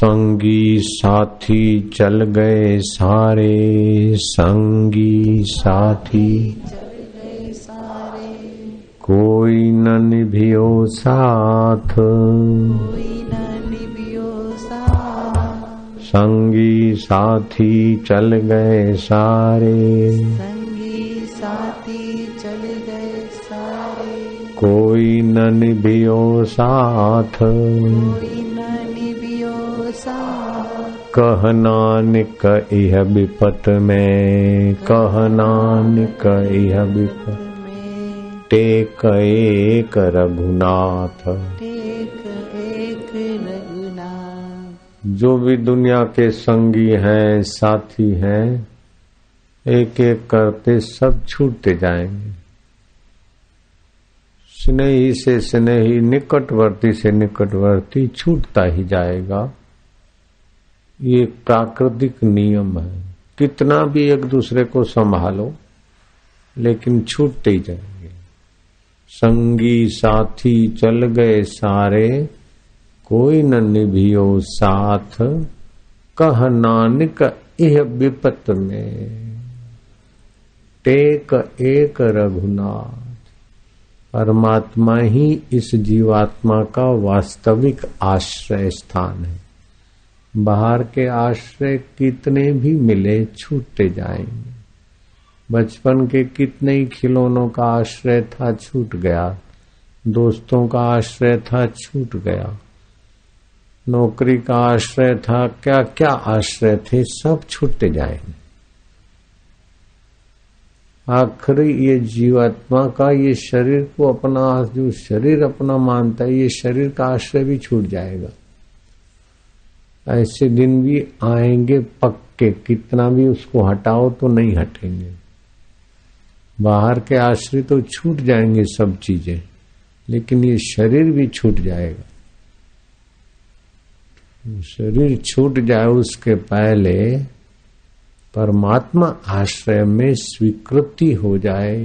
संगी साथी चल गए सारे, संगी साथी। कोई न निभियो साथ। संगी साथी चल गए सारे। संगी साथी चल गए सारे कोई न निभियो साथ। कोई कह नानक इह विपत में। कह नानक इह विपत टेक एक रघुनाथ। जो भी दुनिया के संगी हैं साथी हैं एक एक करते सब छूटते जाएँगे। स्नेही से स्नेही निकटवर्ती से निकटवर्ती छूटता ही जाएगा। ये प्राकृतिक नियम है। कितना भी एक दूसरे को संभालो, लेकिन छूटते ही जाएँगे। संगी साथी चल गए सारे, कोई न निभियो साथ। कह नानक यह विपत में। टेक एक रघुनाथ। परमात्मा ही इस जीवात्मा का वास्तविक आश्रय स्थान है। बाहर के आश्रय कितने भी मिले छूटते जाएँगे। बचपन के कितने ही खिलौनों का आश्रय था छूट गया, दोस्तों का आश्रय था छूट गया, नौकरी का आश्रय था क्या क्या आश्रय थे, सब छूटते जाएँगे। आखिरी ये जीवात्मा का, ये शरीर को अपना, जो शरीर अपना मानता है, ये शरीर का आश्रय भी छूट जाएगा। ऐसे दिन भी आएँगे पक्के। कितना भी उसको हटाओ तो नहीं हटेंगे। बाहर के आश्रय तो छूट जाएँगे सब चीज़ें, लेकिन ये शरीर भी छूट जाएगा। शरीर छूट जाए उसके पहले परमात्मा आश्रय में स्वीकृति हो जाए।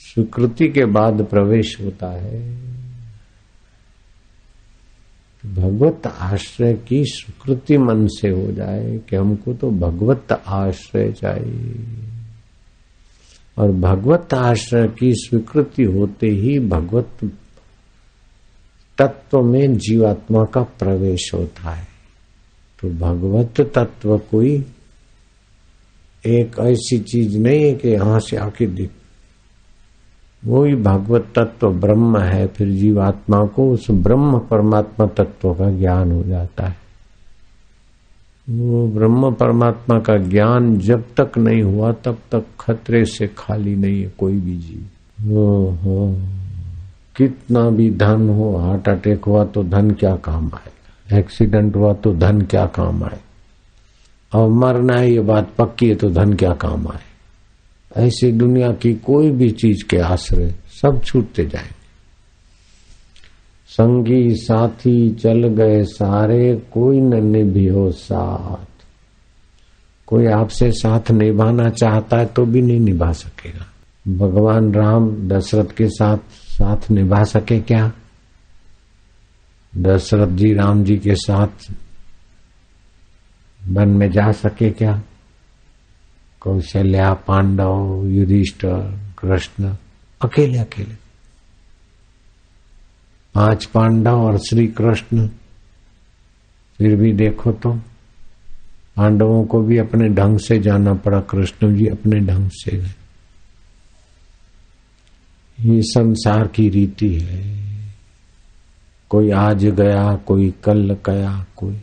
स्वीकृति के बाद प्रवेश होता है। भगवत आश्रय की स्वीकृति मन से हो जाए कि हमको तो भगवत आश्रय चाहिए। और भगवत आश्रय की स्वीकृति होते ही भगवत तत्व में जीवात्मा का प्रवेश होता है। तो भगवत तत्व कोई एक ऐसी चीज़ नहीं है कि यहाँ से आके दिख वो ही भगवत तत्व ब्रह्म है, फिर जीवात्मा को उस ब्रह्म परमात्मा तत्व का ज्ञान हो जाता है। वो ब्रह्म परमात्मा का ज्ञान जब तक नहीं हुआ, तब तक खतरे से खाली नहीं है कोई भी जीव। हो कितना भी धन हो, हार्ट अटैक हुआ तो धन क्या काम आएगा एक्सीडेंट हुआ तो धन क्या काम आए? और मरना है, ये बात पक्की है तो धन क्या काम आए? ऐसी दुनिया की कोई भी चीज़ के आश्रय सब छूटते जाएँगे संगी साथी चल गए सारे, कोई न निभियो साथ। कोई आपसे साथ निभाना चाहता है तो भी नहीं निभा सकेगा। भगवान राम दशरथ के साथ साथ निभा सके क्या? दशरथ जी राम जी के साथ वन में जा सके क्या? कौशल्या, पांडव, युधिष्ठर, कृष्ण, अकेले अकेले। पाँच पांडव और श्री कृष्ण, फिर भी देखो तो पांडवों को भी अपने ढंग से जाना पड़ा, कृष्ण जी अपने ढंग से। गए ये संसार की रीति है। कोई आज गया, कोई कल गया, कोई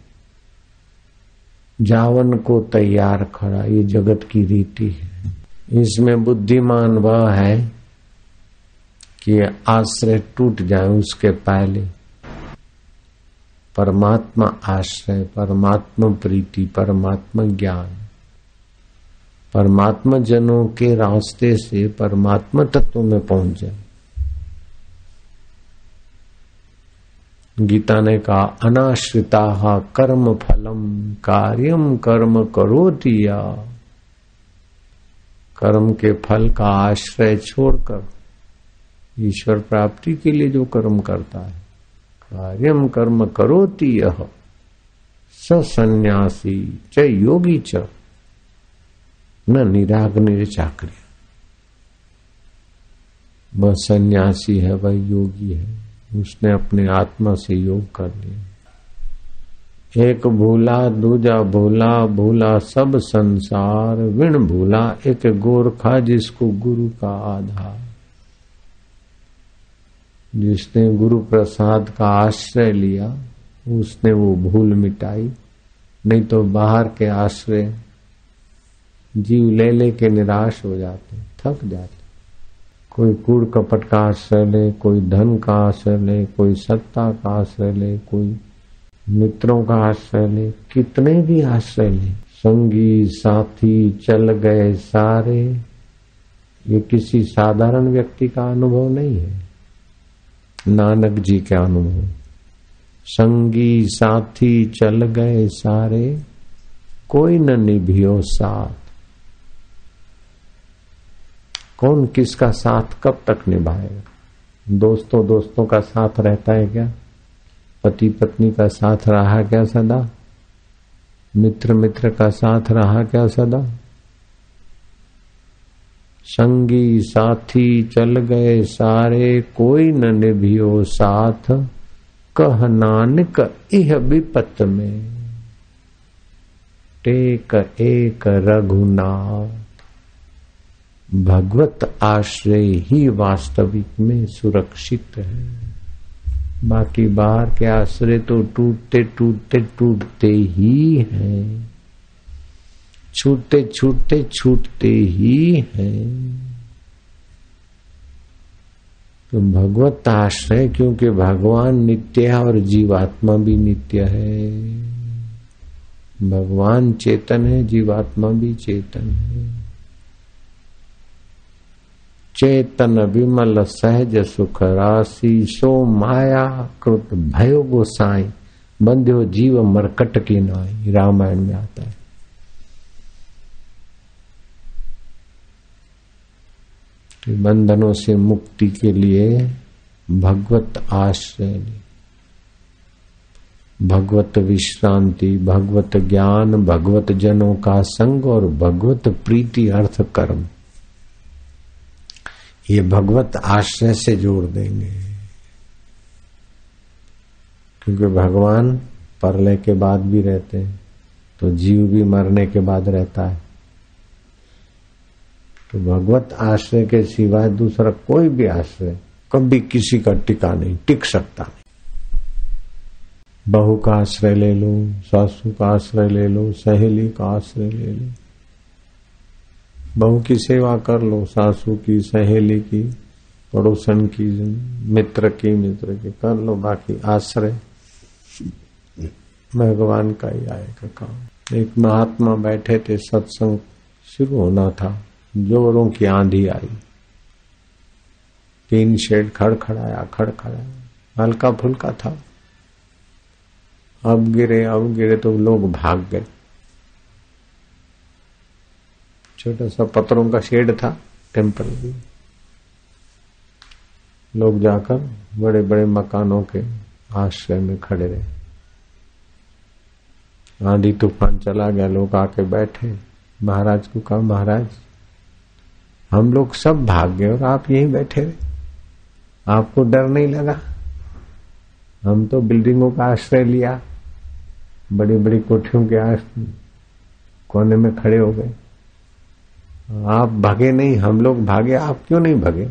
जावन को तैयार खड़ा ये जगत की रीति है। इसमें बुद्धिमान वह है कि आश्रय टूट जाए उसके पहले। परमात्मा आश्रय, परमात्मा प्रीति, परमात्मा ज्ञान। परमात्मा जनों के रास्ते से परमात्मा तत्व में पहुँच जाए। गीता ने कहा अनाश्रिता कर्म फलम कार्यम कर्म करो दिया कर्म के फल का आश्रय छोड़कर, ईश्वर प्राप्ति के लिए जो कर्म करता है कार्यम कर्म करोति यह सन्यासी च योगी च, न निराग निरचाक्रिय वह सन्यासी है, वह योगी है। उसने अपने आत्मा से योग कर लिया। एक भूला, दूजा भूला भूला सब संसार, विण भूला एक गोरखा जिसको गुरु का आधार। जिसने गुरु प्रसाद का आश्रय लिया, उसने वो भूल मिटाई, नहीं तो बाहर के आश्रय जीव ले ले के निराश हो जाते, थक जाते। कोई कूड़ कपट का आश्रय ले, कोई धन का आश्रय ले, कोई सत्ता का आश्रय ले, कोई मित्रों का आश्रय ले, कितने भी आश्रय ले। संगी, साथी, चल गए सारे, ये किसी साधारण व्यक्ति का अनुभव नहीं है। नानक जी के अनुभव। संगी, साथी, चल गए सारे, कोई न निभियो साथ। कौन किसका साथ कब तक निभाएगा? दोस्तों दोस्तों का साथ रहता है क्या? पति पत्नी का साथ रहा क्या सदा? मित्र मित्र का साथ रहा क्या सदा? संगी साथी चल गए सारे, कोई न निभियो साथ। कह नानक इह विपत में। टेक एक रघुनाथ। भगवत आश्रय ही वास्तविक में सुरक्षित है। बाकी बाहर के आश्रय तो टूटते टूटते टूटते ही हैं। छूटते छूटते छूटते ही हैं। तो भगवत आश्रय क्योंकि भगवान नित्य है और जीवात्मा भी नित्य है। भगवान चेतन है, जीवात्मा भी चेतन है। चेतन विमल सहज सुख राशि सो माया कृत भयो गोसाई, बंध्यो जीव मरकट की नाई, रामायण में आता है। बंधनों से मुक्ति के लिए भगवत आश्रय भगवत विश्रांति, भगवत ज्ञान, भगवत जनों का संग और भगवत प्रीति अर्थ कर्म। ये भगवत आश्रय से जोड़ देंगे। क्योंकि भगवान परले के बाद भी रहते हैं तो जीव भी मरने के बाद रहता है। तो भगवत आश्रय के सिवाय दूसरा कोई भी आश्रय कभी किसी का टिका नहीं, टिक सकता नहीं। बहू का आश्रय ले लो, सासू का आश्रय ले लो, सहेली का आश्रय ले लो। बहू की सेवा कर लो, सासू की, सहेली की, पड़ोसन की, मित्र की मित्र की, कर लो, बाकी आश्रय। भगवान का ही आएगा काम। एक महात्मा बैठे थे, सत्संग शुरू होना था, जोरों की आंधी आई। तीन शेड खड़खड़ाया खड़खड़ाया। हल्का फुल्का था। अब गिरे अब गिरे तो लोग भाग गए। छोटा सा पत्थरों का शेड था टेंपल लोग जाकर बड़े बड़े मकानों के आश्रय में खड़े रहे। आंधी तूफ़ान चला गया, लोग आके बैठे। महाराज को कहा, महाराज, हम लोग सब भाग गए और आप यहीं बैठे रहे। आपको डर नहीं लगा? हम तो बिल्डिंगों का आश्रय लिया बड़ी बड़ी कोठियों के आश्रय, कोने में खड़े हो गए। आप भागे नहीं, हम लोग भागे, आप क्यों नहीं भागे?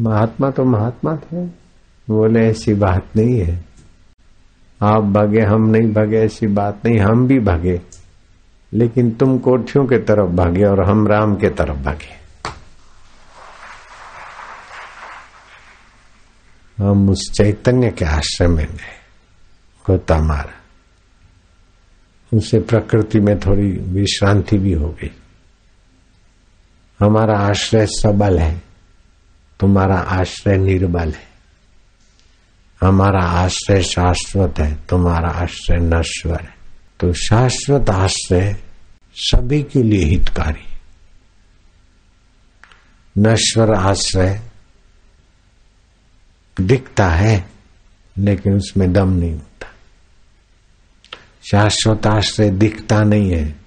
महात्मा तो महात्मा थे। बोले, ऐसी बात नहीं है। आप भागे, हम नहीं भागे, ऐसी बात नहीं, हम भी भागे। लेकिन तुम कोठियों के तरफ़ भागे और हम राम के तरफ़ भागे। हम उस चैतन्य के आश्रम में गए गोता मारा उसे प्रकृति में थोड़ी विश्रांति भी हो गई। हमारा आश्रय सबल है। तुम्हारा आश्रय निर्बल है। हमारा आश्रय शाश्वत है, तुम्हारा आश्रय नश्वर है। तो शाश्वत आश्रय सभी के लिए हितकारी। नश्वर आश्रय दिखता है, लेकिन उसमें दम नहीं होता। शाश्वत आश्रय दिखता नहीं है,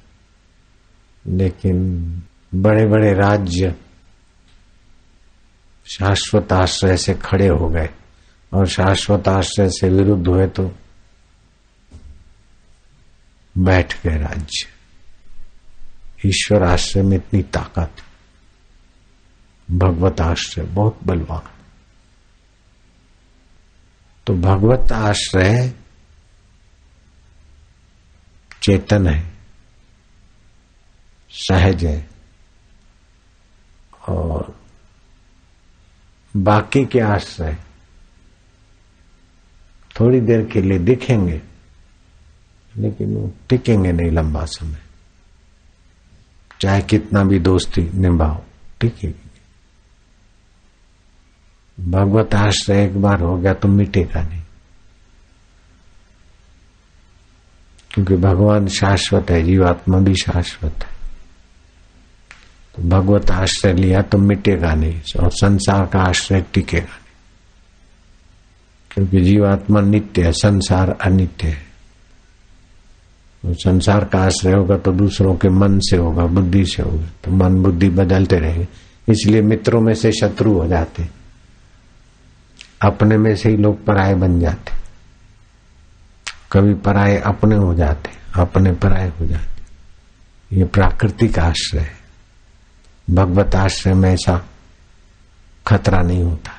लेकिन बड़े बड़े राज्य शाश्वत आश्रय से खड़े हो गए। और शाश्वत आश्रय से विरुद्ध हुए तो बैठ गए राज्य। ईश्वर आश्रय में इतनी ताकत, भगवत आश्रय बहुत बलवान। तो भगवत आश्रय चेतन है, सहज है। और बाकी के आश्रय थोड़ी देर के लिए दिखेंगे, लेकिन वो टिकेंगे नहीं लंबा समय। चाहे कितना भी दोस्ती निभाओ, टिकेगी। भगवत आश्रय एक बार हो गया तो मिटेगा नहीं। क्योंकि भगवान शाश्वत है, जीवात्मा भी शाश्वत है। भगवत आश्रय लिया तो मिटेगा नहीं, और संसार का आश्रय टिकेगा नहीं। क्योंकि जीवात्मा नित्य है, संसार अनित्य है। तो संसार का आश्रय होगा तो दूसरों के मन से होगा, बुद्धि से होगा तो मन बुद्धि बदलते रहेंगे। इसलिए मित्रों में से शत्रु हो जाते अपने में से ही लोग पराये बन जाते कभी पराये अपने हो जाते अपने पराये हो जाते ये प्राकृतिक आश्रय है। भगवत आश्रय में ऐसा खतरा नहीं होता।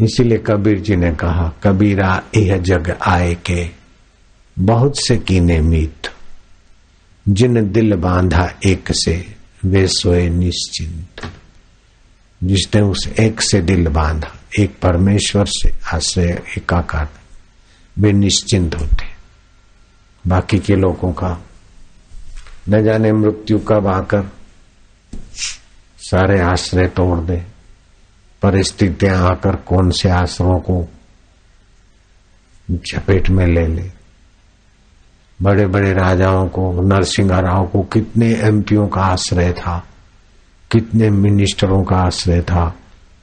इसीलिए कबीर जी ने कहा, कबीरा, यह जग आए के बहुत से कीने मीत, जिन दिल बांधा एक से, वे सोए निश्चिंत। जिसने उस एक से दिल बांधा, एक परमेश्वर से आश्रय एकाकार, वे निश्चिंत होते। बाकी के लोगों का न जाने मृत्यु कब आकर। सारे आश्रय तोड़ दे। परिस्थितियाँ आकर कौन से आश्रयों को झपेट में ले ले। बड़े बड़े राजाओं को नरसिंह राव को कितने एमपीओ का आश्रय था, कितने मिनिस्टरों का आश्रय था,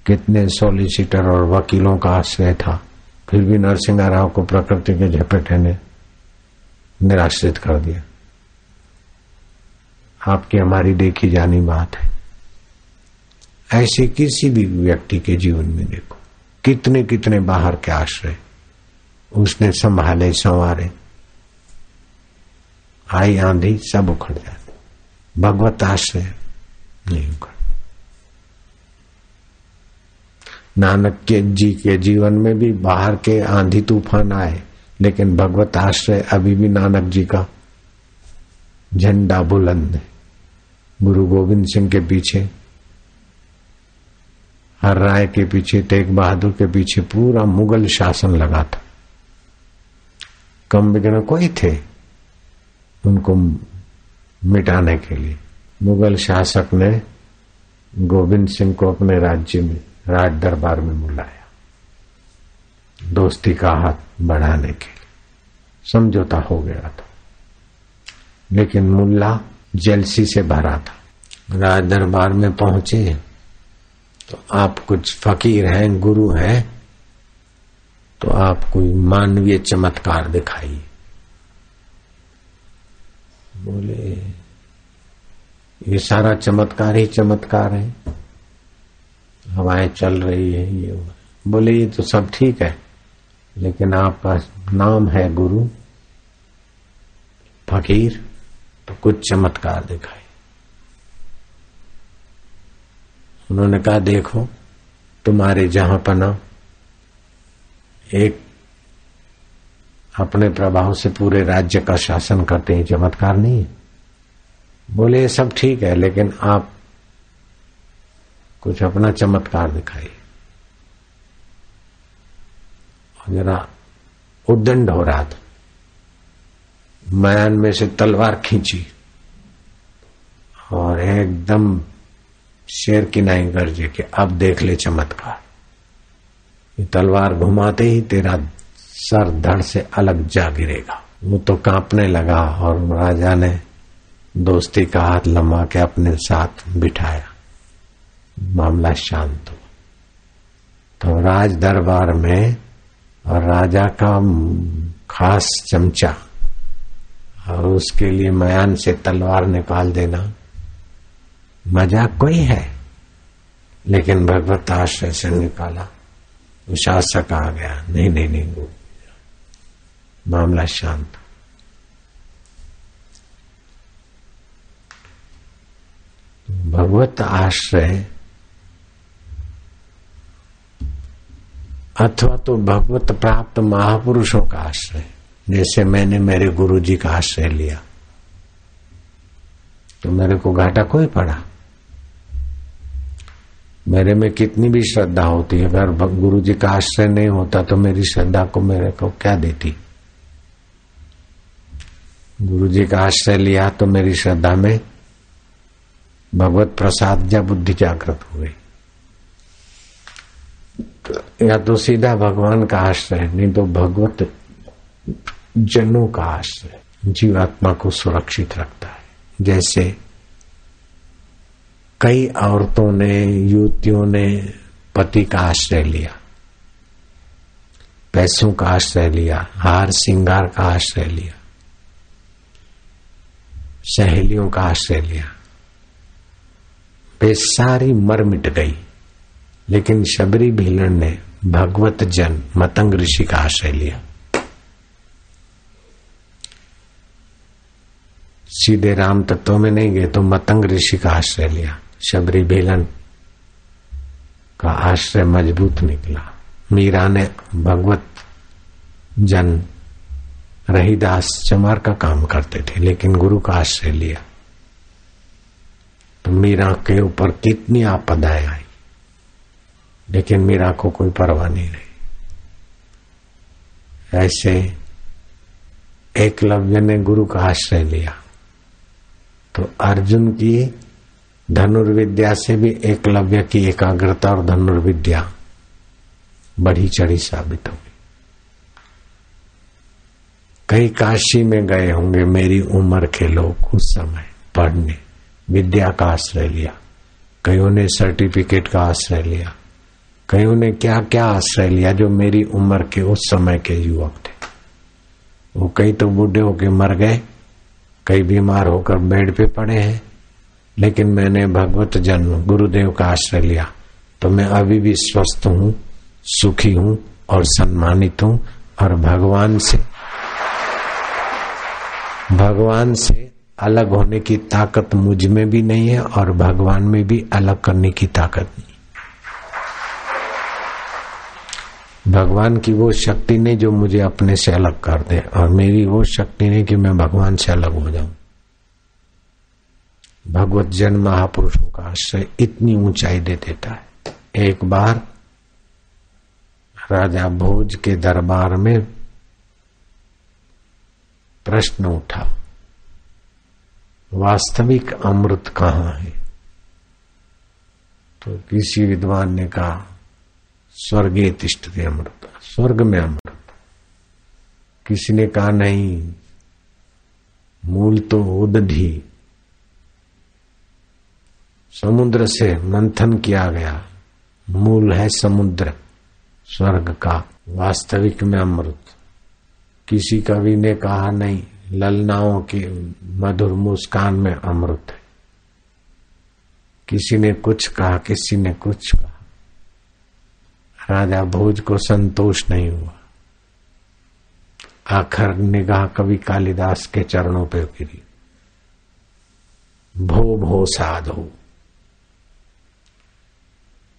कितने सॉलिसिटर और वकीलों का आश्रय था, फिर भी नरसिंह राव को प्रकृति के झपेटे ने निराश्रित कर दिया। आपकी हमारी देखी जानी बात है। ऐसे किसी भी व्यक्ति के जीवन में देखो, कितने कितने बाहर के आश्रय, उसने संभाले, संवारे। आई आंधी, सब उखड़ जाते। भगवत आश्रय नहीं उखड़ नानक के जी के जीवन में भी बाहर के आंधी तूफ़ान आए, लेकिन भगवत आश्रय अभी भी नानक जी का झंडा बुलंद है। गुरु गोविंद सिंह के पीछे, हर राय के पीछे, तेग बहादुर के पीछे पूरा मुगल शासन लगा था। कम बिगड़ कोई थे उनको मिटाने के लिए। मुगल शासक ने गोविंद सिंह को अपने राज्य में, राज दरबार में बुलाया, दोस्ती का हाथ बढ़ाने के लिए। समझौता हो गया था। लेकिन मुल्ला जेलसी से भरा था। राज दरबार में पहुँचे तो आप कुछ फकीर हैं, गुरु हैं तो आप कोई मानवीय चमत्कार दिखाइए। बोले, ये सारा चमत्कार ही चमत्कार है। हवाएँ चल रही है, ये बोले, ये तो सब ठीक है, लेकिन आपका नाम है गुरु, फकीर तो कुछ चमत्कार दिखाए। उन्होंने कहा, देखो, तुम्हारे जहाँ पना, एक अपने प्रभाव से पूरे राज्य का शासन करते हैं, चमत्कार नहीं है? बोले सब ठीक है, लेकिन आप कुछ अपना चमत्कार दिखाइए। जरा उद्दंड हो रहा था। मयान में से तलवार खींची और एकदम शेर की नाई गर्जे के, अब देख ले चमत्कार। तलवार घुमाते ही तेरा सर धड़ से अलग जा गिरेगा। वो तो कांपने लगा और राजा ने दोस्ती का हाथ लंबा के अपने साथ बिठाया। मामला शांत हुआ। तो राज दरबार में और राजा का खास चमचा और उसके लिए मयान से तलवार निकाल देना। मज़ाक कोई है। लेकिन भगवत आश्रय से निकाला। शासक आ गया। नहीं नहीं नहीं वो मामला शांत। भगवत आश्रय अथवा तो भगवत प्राप्त महापुरुषों का आश्रय। जैसे मैंने मेरे गुरु जी का आश्रय लिया तो मेरे को घाटा कोई पड़ा? मेरे में कितनी भी श्रद्धा होती है, अगर गुरु जी का आश्रय नहीं होता तो मेरी श्रद्धा को मेरे को क्या देती? गुरु जी का आश्रय लिया तो मेरी श्रद्धा में भगवत प्रसाद या बुद्धि जागृत हो तो या तो सीधा भगवान का आश्रय नहीं तो भगवत जनों का आश्रय, जीवात्मा को सुरक्षित रखता है। जैसे कई औरतों ने, युवतियों ने पति का आश्रय लिया, पैसों का आश्रय लिया, हार सिंगार का आश्रय लिया, सहेलियों का आश्रय लिया, वे सारी मर मिट गई। लेकिन शबरी भीलन ने भगवत जन, मतंग ऋषि का आश्रय लिया। सीधे राम तत्व में नहीं गए तो मतंग ऋषि का आश्रय लिया। शबरी बेलन का आश्रय मज़बूत निकला। मीरा ने भगवत जन रहीदास चमार का काम करते थे, लेकिन गुरु का आश्रय लिया। तो मीरा के ऊपर कितनी आपदाएँ आई। लेकिन मीरा को कोई परवाह नहीं रही। ऐसे एकलव्य ने गुरु का आश्रय लिया। तो अर्जुन की धनुर्विद्या से भी एकलव्य की एकाग्रता और धनुर्विद्या बढ़ी चढ़ी साबित होगी। कई काशी में गए होंगे मेरी उम्र के लोग उस समय पढ़ने, विद्या का आश्रय लिया। कईयों ने सर्टिफिकेट का आश्रय लिया। कईयों ने क्या क्या आश्रय लिया जो मेरी उम्र के उस समय के युवक थे। वो कई तो बूढ़े होके मर गए। कई बीमार होकर बेड पे पड़े हैं, लेकिन मैंने भगवत जन्म, गुरुदेव का आश्रय लिया। तो मैं अभी भी स्वस्थ हूँ, सुखी हूँ और सम्मानित हूँ और भगवान से भगवान से अलग होने की ताकत मुझमें भी नहीं है और भगवान में भी अलग करने की ताकत नहीं। भगवान की वो शक्ति नहीं जो मुझे अपने से अलग कर दे और मेरी वो शक्ति नहीं कि मैं भगवान से अलग हो जाऊँ। भगवत जन महापुरुषों का आश्रय इतनी ऊंचाई दे देता है। एक बार राजा भोज के दरबार में प्रश्न उठा, वास्तविक अमृत कहाँ है? तो किसी विद्वान ने कहा स्वर्गीय तिष्ट अमृत। स्वर्ग में अमृत। किसी ने कहा, नहीं, मूल तो उदधी। समुद्र से मंथन किया गया। मूल है समुद्र, स्वर्ग का, वास्तविक में अमृत। किसी कवि ने कहा, नहीं, ललनाओं की मधुर मुस्कान में अमृत है। किसी ने कुछ कहा, किसी ने कुछ कहा। राजा भोज को संतोष नहीं हुआ। आखिर निगाह कवि कालिदास के चरणों पर गिरी। भो भो साधो।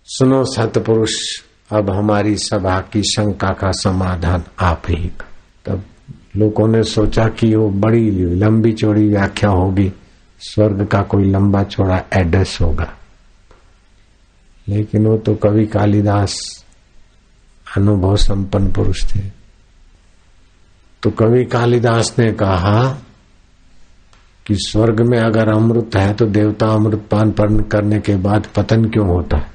सुनो सतपुरुष, अब हमारी सभा की शंका का समाधान आप ही का। तब लोगों ने सोचा कि वो बड़ी लंबी चौड़ी व्याख्या होगी। स्वर्ग का कोई लंबा चौड़ा एड्रेस होगा। लेकिन वो तो कवि कालिदास अनुभव संपन्न पुरुष थे। तो कवि कालिदास ने कहा कि स्वर्ग में अगर अमृत है तो देवता अमृत पान करने के बाद पतन क्यों होता है?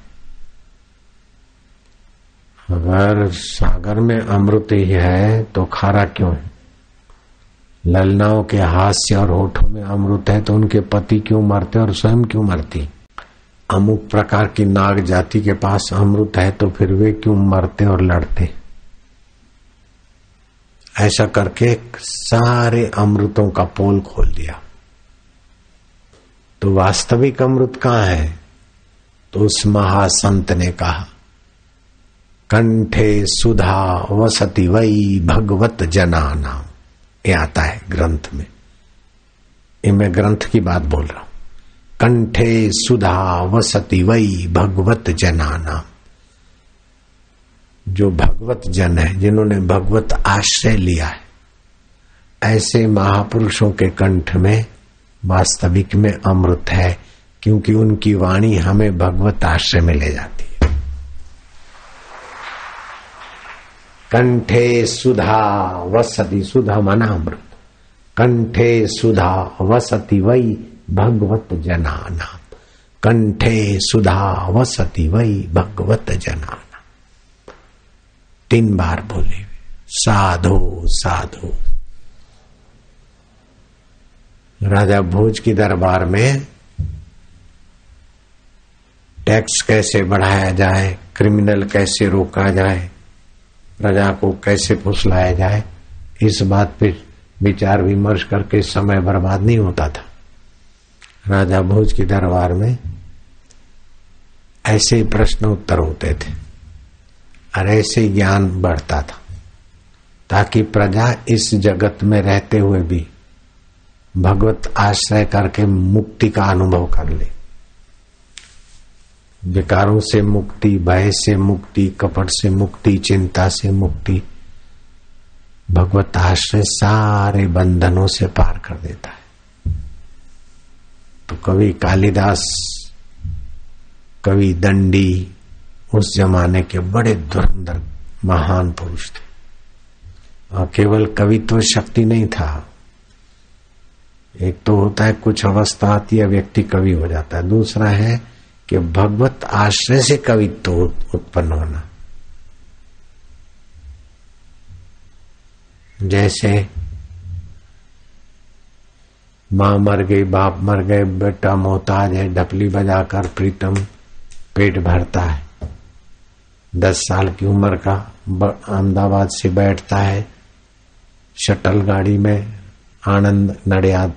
अगर सागर में अमृत ही है तो खारा क्यों है? ललनाओं के हास्य और होठों में अमृत है तो उनके पति क्यों मरते और स्वयं क्यों मरती? अमुक प्रकार की नाग जाति के पास अमृत है तो फिर वे क्यों मरते और लड़ते? ऐसा करके सारे अमृतों का पोल खोल दिया। तो वास्तविक अमृत कहाँ है? तो उस महासंत ने कहा, कंठे सुधा वसती वही भगवत जना नाम ये आता है ग्रंथ में। ये मैं ग्रंथ की बात बोल रहा हूँ। कंठे सुधा वसती वही भगवत जना नाम जो भगवत जन है, जिन्होंने भगवत आश्रय लिया है, ऐसे महापुरुषों के कंठ में वास्तविक में अमृत है, क्योंकि उनकी वाणी हमें भगवत आश्रय में ले जाती है। कंठे सुधा वसती, सुधा मना अमृत। कंठे सुधा वसती वही भगवत जना नाम कंठे सुधा वसती वही भगवत जना नाम तीन बार बोले, साधो साधो। राजा भोज की दरबार में टैक्स कैसे बढ़ाया जाए, क्रिमिनल कैसे रोका जाए प्रजा को कैसे फुसलाया जाए, इस बात पे विचार विमर्श करके समय बर्बाद नहीं होता था। राजा भोज के दरबार में ऐसे ही प्रश्न उत्तर होते थे और ऐसे ज्ञान बढ़ता था, ताकि प्रजा इस जगत में रहते हुए भी भगवत आश्रय करके मुक्ति का अनुभव कर ले। विकारों से मुक्ति, भय से मुक्ति, कपट से मुक्ति, चिंता से मुक्ति, भगवत आश्रय सारे बंधनों से पार कर देता है। तो कवि कालिदास, कवि दंडी उस जमाने के बड़े धुरंधर महान पुरुष थे। और केवल कवित्व शक्ति नहीं था। एक तो होता है कुछ अवस्था आती है, व्यक्ति कवि हो जाता है। दूसरा है कि भगवत आश्रय से कवित्व उत्पन्न होना। जैसे माँ मर गई, बाप मर गए, बेटा मोहताज है, ढपली बजाकर प्रीतम पेट भरता है। दस साल की उम्र का अहमदाबाद से बैठता है, शटल गाड़ी में आनंद नडियाद।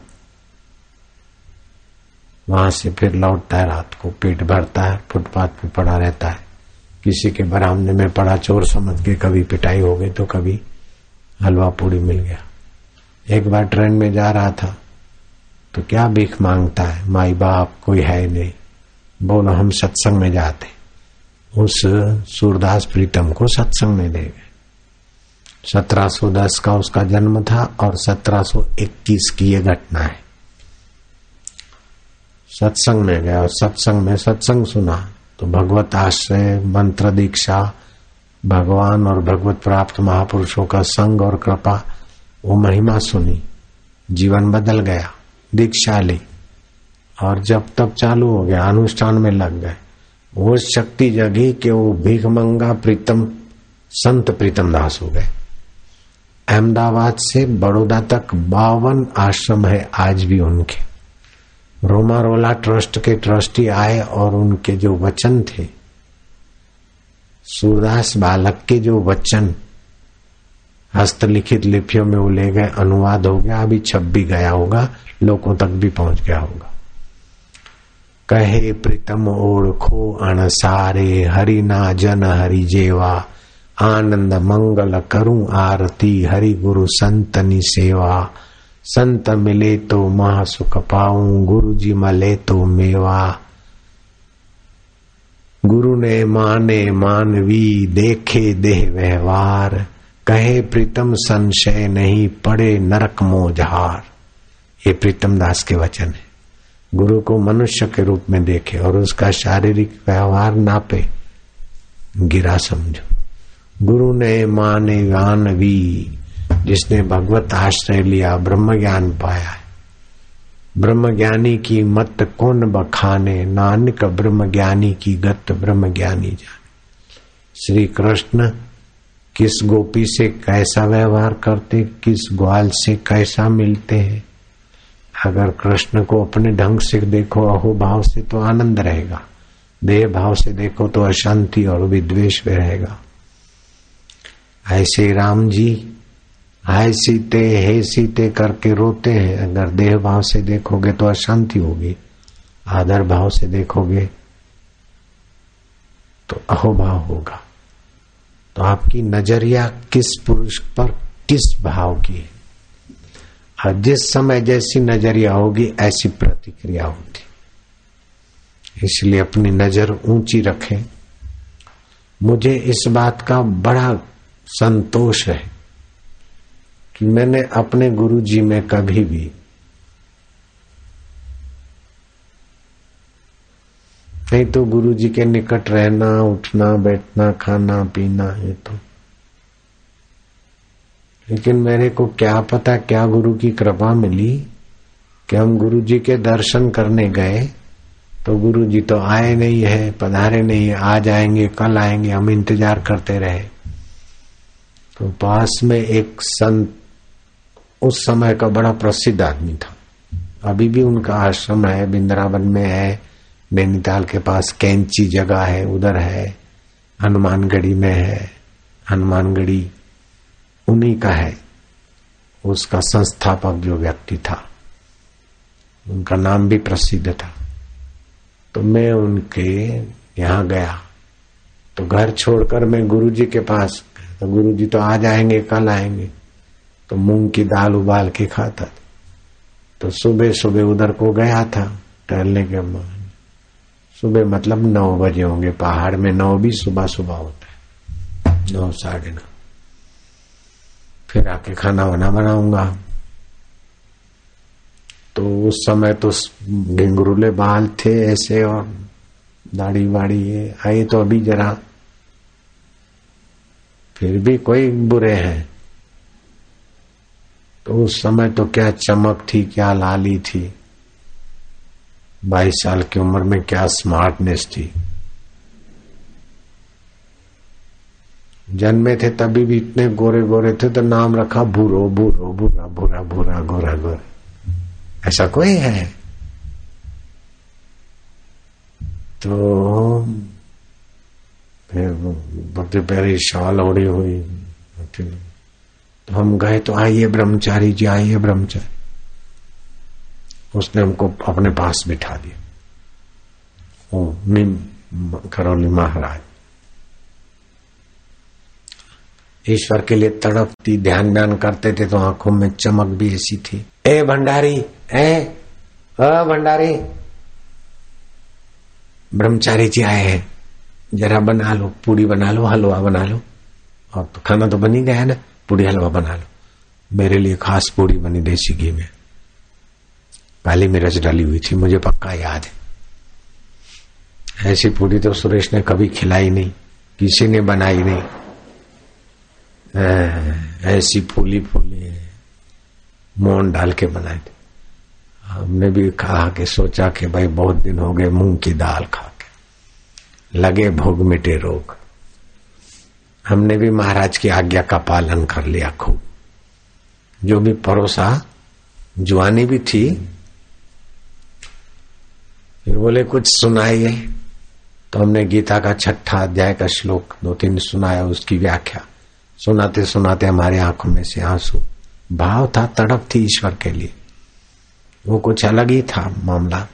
वहाँ से फिर लौटता है, रात को पेट भरता है, फुटपाथ पे पड़ा रहता है। किसी के बरामदे में पड़ा चोर समझ के कभी पिटाई हो गई तो कभी हलवा पूड़ी मिल गया। एक बार ट्रेन में जा रहा था तो क्या भीख माँगता है? माई बाप, कोई है नहीं। बोलो, हम सत्संग में जाते उस सूरदास प्रीतम को सत्संग में ले गए। 1710 का उसका जन्म था और 1721 की ये घटना है। सत्संग में गया और सत्संग में सत्संग सुना। तो भगवत आश्रय, मंत्र दीक्षा, भगवान और भगवत प्राप्त महापुरुषों का संग और कृपा, वो महिमा सुनी। जीवन बदल गया। दीक्षा ली और जब तब चालू हो गया, अनुष्ठान में लग गए। वो शक्ति जगी कि वो भीख मंगा प्रीतम, संत प्रीतम दास हो गए। अहमदाबाद से बड़ौदा तक बावन आश्रम है आज भी उनके। रोमारोला ट्रस्ट के ट्रस्टी आए और उनके जो वचन थे, सूरदास बालक के जो वचन हस्तलिखित लिपियों में वो ले गए, अनुवाद हो गया, अभी छप भी गया होगा, लोगों तक भी पहुँच गया होगा। कहे प्रीतम ओढ़ो अण सारे हरि ना जन हरि जेवा, आनंद मंगल करूँ आरती, हरि गुरु संतनी सेवा। संत मिले तो महासुख पाऊँ, गुरु जी मले तो मेवा। गुरु ने माने मानवी, देखे देह व्यवहार। कहे प्रीतम संशय नहीं पड़े नरक मोजहार ये प्रीतम दास के वचन है। गुरु को मनुष्य के रूप में देखे और उसका शारीरिक व्यवहार नापे। गिरा समझो। गुरु ने माने गानवी, जिसने भगवत आश्रय लिया ब्रह्म ज्ञान पाया है। ब्रह्म ज्ञानी की मत कौन बखाने? नानक ब्रह्म ज्ञानी की गत ब्रह्म ज्ञानी जाने। श्री कृष्ण किस गोपी से कैसा व्यवहार करते, किस ग्वाल से कैसा मिलते हैं। अगर कृष्ण को अपने ढंग से देखो अहो भाव से तो आनंद रहेगा। देह भाव से देखो तो अशांति और विद्वेश रहेगा। ऐसे राम जी, हाय सीते, हे सीते करके रोते हैं। अगर देह भाव से देखोगे तो अशांति होगी। आदर भाव से देखोगे तो अहोभाव होगा। तो आपकी नज़रिया किस पुरुष पर किस भाव की है? और जिस समय जैसी नज़रिया होगी, ऐसी प्रतिक्रिया होगी इसलिए अपनी नज़र ऊँची रखें। मुझे इस बात का बड़ा संतोष है कि मैंने अपने गुरु जी में कभी भी नहीं तो गुरु जी के निकट रहना, उठना, बैठना, खाना, पीना ये तो। लेकिन मेरे को क्या पता, क्या गुरु की कृपा मिली कि हम गुरु जी के दर्शन करने गए तो गुरु जी तो आए नहीं है, पधारे नहीं है आ जाएँगे कल आएँगे, हम इंतज़ार करते रहे। तो पास में एक संत, उस समय का बड़ा प्रसिद्ध आदमी था। अभी भी उनका आश्रम है, बिंद्रावन में है नैनीताल के पास कैंची जगह है, उधर है, हनुमानगढ़ी में है, हनुमानगढ़ी उन्हीं का है। उसका संस्थापक जो व्यक्ति था, उनका नाम भी प्रसिद्ध था। तो मैं उनके यहाँ गया। तो घर छोड़कर मैं गुरुजी के पास तो गुरुजी तो आ जाएँगे, कल आएँगे। तो मूंग की दाल उबाल के खाता था। तो सुबह सुबह उधर को गया था टहलने के सुबह मतलब नौ बजे होंगे, पहाड़ में नौ भी सुबह सुबह होता है। नौ, साढ़े नौ। फिर आके खाना वाना बनाऊँगा। तो उस समय तो घिंगरूले बाल थे ऐसे और दाढ़ी वाड़ी ये आए तो अभी जरा। फिर भी कोई बुरे हैं। तो उस समय तो क्या चमक थी, क्या लाली थी। बाईस साल की उम्र में क्या स्मार्टनेस थी? जन्मे थे तभी भी इतने गोरे गोरे थे तो नाम रखा भूरो भूरो, भूरा भूरा भूरा, गोरा गोरा। ऐसा कोई है? तो फिर बड़े पैरी शाल ओढ़ी हुई। तो हम गए तो आइए ब्रह्मचारी जी, आइए ब्रह्मचारी। उसने हमको अपने पास बिठा दिया। ओ निम करौली महाराज। ईश्वर के लिए तड़पती ध्यान ध्यान करते थे तो आँखों में चमक भी ऐसी थी। ए भंडारी, ए, अ भंडारी। ब्रह्मचारी जी आए हैं। जरा बना लो, पूड़ी बना लो, हलवा बना लो। और तो खाना तो बन ही गया ना, पूड़ी, हलवा बना लो। मेरे लिए खास पूड़ी बनी देसी घी में। काली मिर्च डाली हुई थी, मुझे पक्का याद है। ऐसी पूरी तो सुरेश ने कभी खिलाई नहीं, किसी ने बनाई नहीं। ऐसी फूली फूली मोन डाल के बनाए थे। हमने भी कहा कि सोचा कि भाई बहुत दिन हो गए मूंग की दाल खा के। लगे भोग मिटे रोग। हमने भी महाराज की आज्ञा का पालन कर लिया खूब। जो भी परोसा, जुआनी भी थी फिर बोले, कुछ सुनाइए। तो हमने गीता का छठा अध्याय का श्लोक दो तीन सुनाया, उसकी व्याख्या। सुनाते सुनाते हमारे आँखों में से आँसू। भाव था, तड़प थी ईश्वर के लिए। वो कुछ अलग ही था मामला।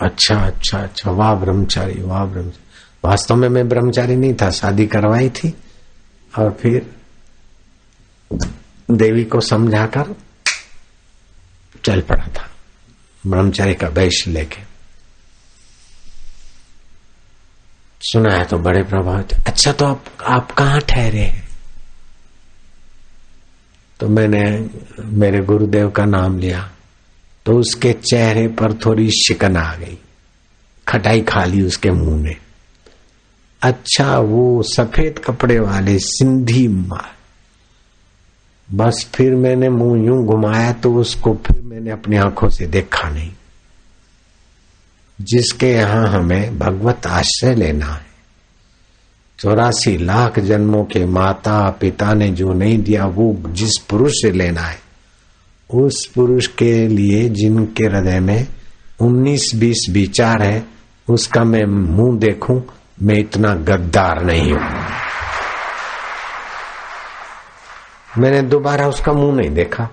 अच्छा अच्छा अच्छा वाह ब्रह्मचारी वाह ब्रह्मचारी। वास्तव में मैं ब्रह्मचारी नहीं था, शादी करवाई थी। और फिर देवी को समझाकर चल पड़ा था। ब्रह्मचारी का वेश लेके। सुना है तो बड़े प्रभावित। अच्छा तो आप आप कहाँ ठहरे हैं? तो मैंने, मेरे गुरुदेव का नाम लिया। तो उसके चेहरे पर थोड़ी शिकन आ गई। खटाई खा ली उसके मुँह ने। अच्छा वो सफ़ेद कपड़े वाले सिंधी मार बस फिर मैंने मुँह यूँ घुमाया तो उसको फिर मैंने अपनी आँखों से देखा नहीं। जिसके यहाँ हमें भगवत आश्रय लेना है। चौरासी लाख जन्मों के माता पिता ने जो नहीं दिया, वो जिस पुरुष से लेना है, उस पुरुष के लिए जिनके हृदय में उन्नीस बीस विचार है, उसका मैं मुँह देखूँ, मैं इतना गद्दार नहीं हूँ। मैंने दोबारा उसका मुँह नहीं देखा।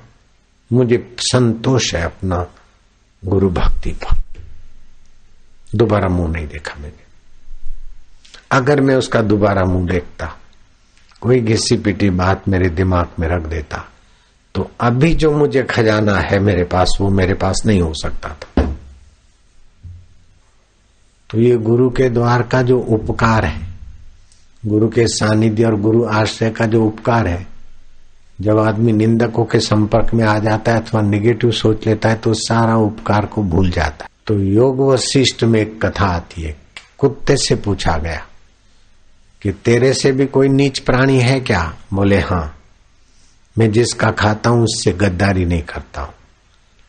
मुझे संतोष है अपना गुरु भक्ति पर दोबारा मुँह नहीं देखा मैंने। अगर मैं उसका दोबारा मुँह देखता, कोई घिसी पिटी बात मेरे दिमाग में रख देता तो अभी जो मुझे खजाना है मेरे पास, वो मेरे पास नहीं हो सकता था। तो ये गुरु के द्वार का जो उपकार है, गुरु के सानिध्य और गुरु आश्रय का जो उपकार है जब आदमी निंदकों के संपर्क में आ जाता है, अथवा निगेटिव सोच लेता है तो सारा उपकार को भूल जाता है। तो योग वशिष्ठ में एक कथा आती है, कुत्ते से पूछा गया कि तेरे से भी कोई नीच प्राणी है क्या? बोले हाँ। मैं जिसका खाता हूँ, उससे गद्दारी नहीं करता हूँ।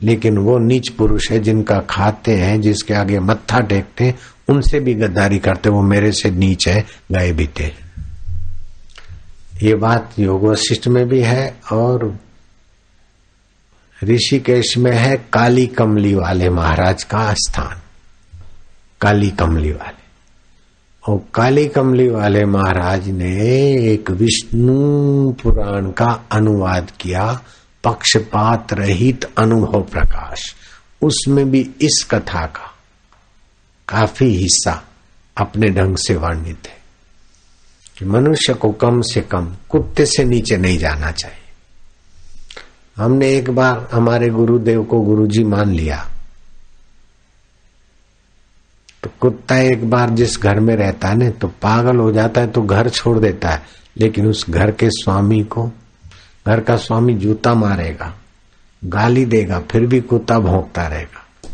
लेकिन वो नीच पुरुष है, जिनका खाते हैं, जिसके आगे मत्था टेकते हैं, उनसे भी गद्दारी करते वो मेरे से नीच है गए बीते ये बात योग वशिष्ठ में भी है और ऋषिकेश में है काली कमली वाले महाराज का स्थान। काली कमली वाले। और काली कमली वाले महाराज ने एक विष्णु पुराण का अनुवाद किया, पक्षपात रहित अनुभव प्रकाश। उसमें भी इस कथा का काफ़ी हिस्सा अपने ढंग से वर्णित है। कि मनुष्य को कम से कम कुत्ते से नीचे नहीं जाना चाहिए। हमने एक बार हमारे गुरुदेव को गुरुजी मान लिया। तो कुत्ता एक बार जिस घर में रहता है ना तो पागल हो जाता है तो घर छोड़ देता है। लेकिन उस घर के स्वामी को, घर का स्वामी जूता मारेगा, गाली देगा, फिर भी कुत्ता भोंकता रहेगा।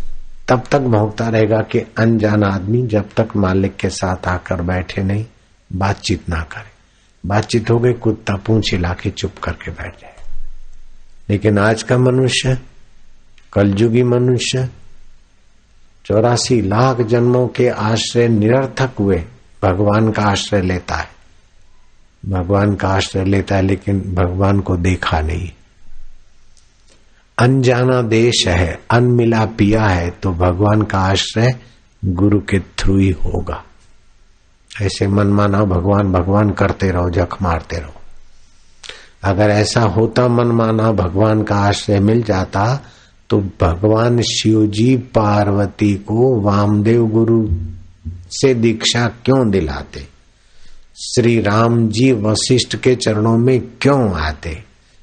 तब तक भोंकता रहेगा कि अनजान आदमी जब तक मालिक के साथ आकर बैठे नहीं। बातचीत ना करे। बातचीत हो गई, कुत्ता पूछ हिला के चुप करके बैठ जाए। लेकिन आज का मनुष्य, कलयुगी मनुष्य, चौरासी लाख जन्मों के आश्रय निरर्थक हुए, भगवान का आश्रय लेता है। भगवान का आश्रय लेता है, लेकिन भगवान को देखा नहीं। अनजाना देश है, अनमिला पिया है तो भगवान का आश्रय गुरु के थ्रू ही होगा। ऐसे मन माना भगवान भगवान करते रहो, जख मारते रहो। अगर ऐसा होता मन माना भगवान का आश्रय मिल जाता तो भगवान शिव जी पार्वती को वामदेव गुरु से दीक्षा क्यों दिलाते? श्री राम जी वशिष्ठ के चरणों में क्यों आते?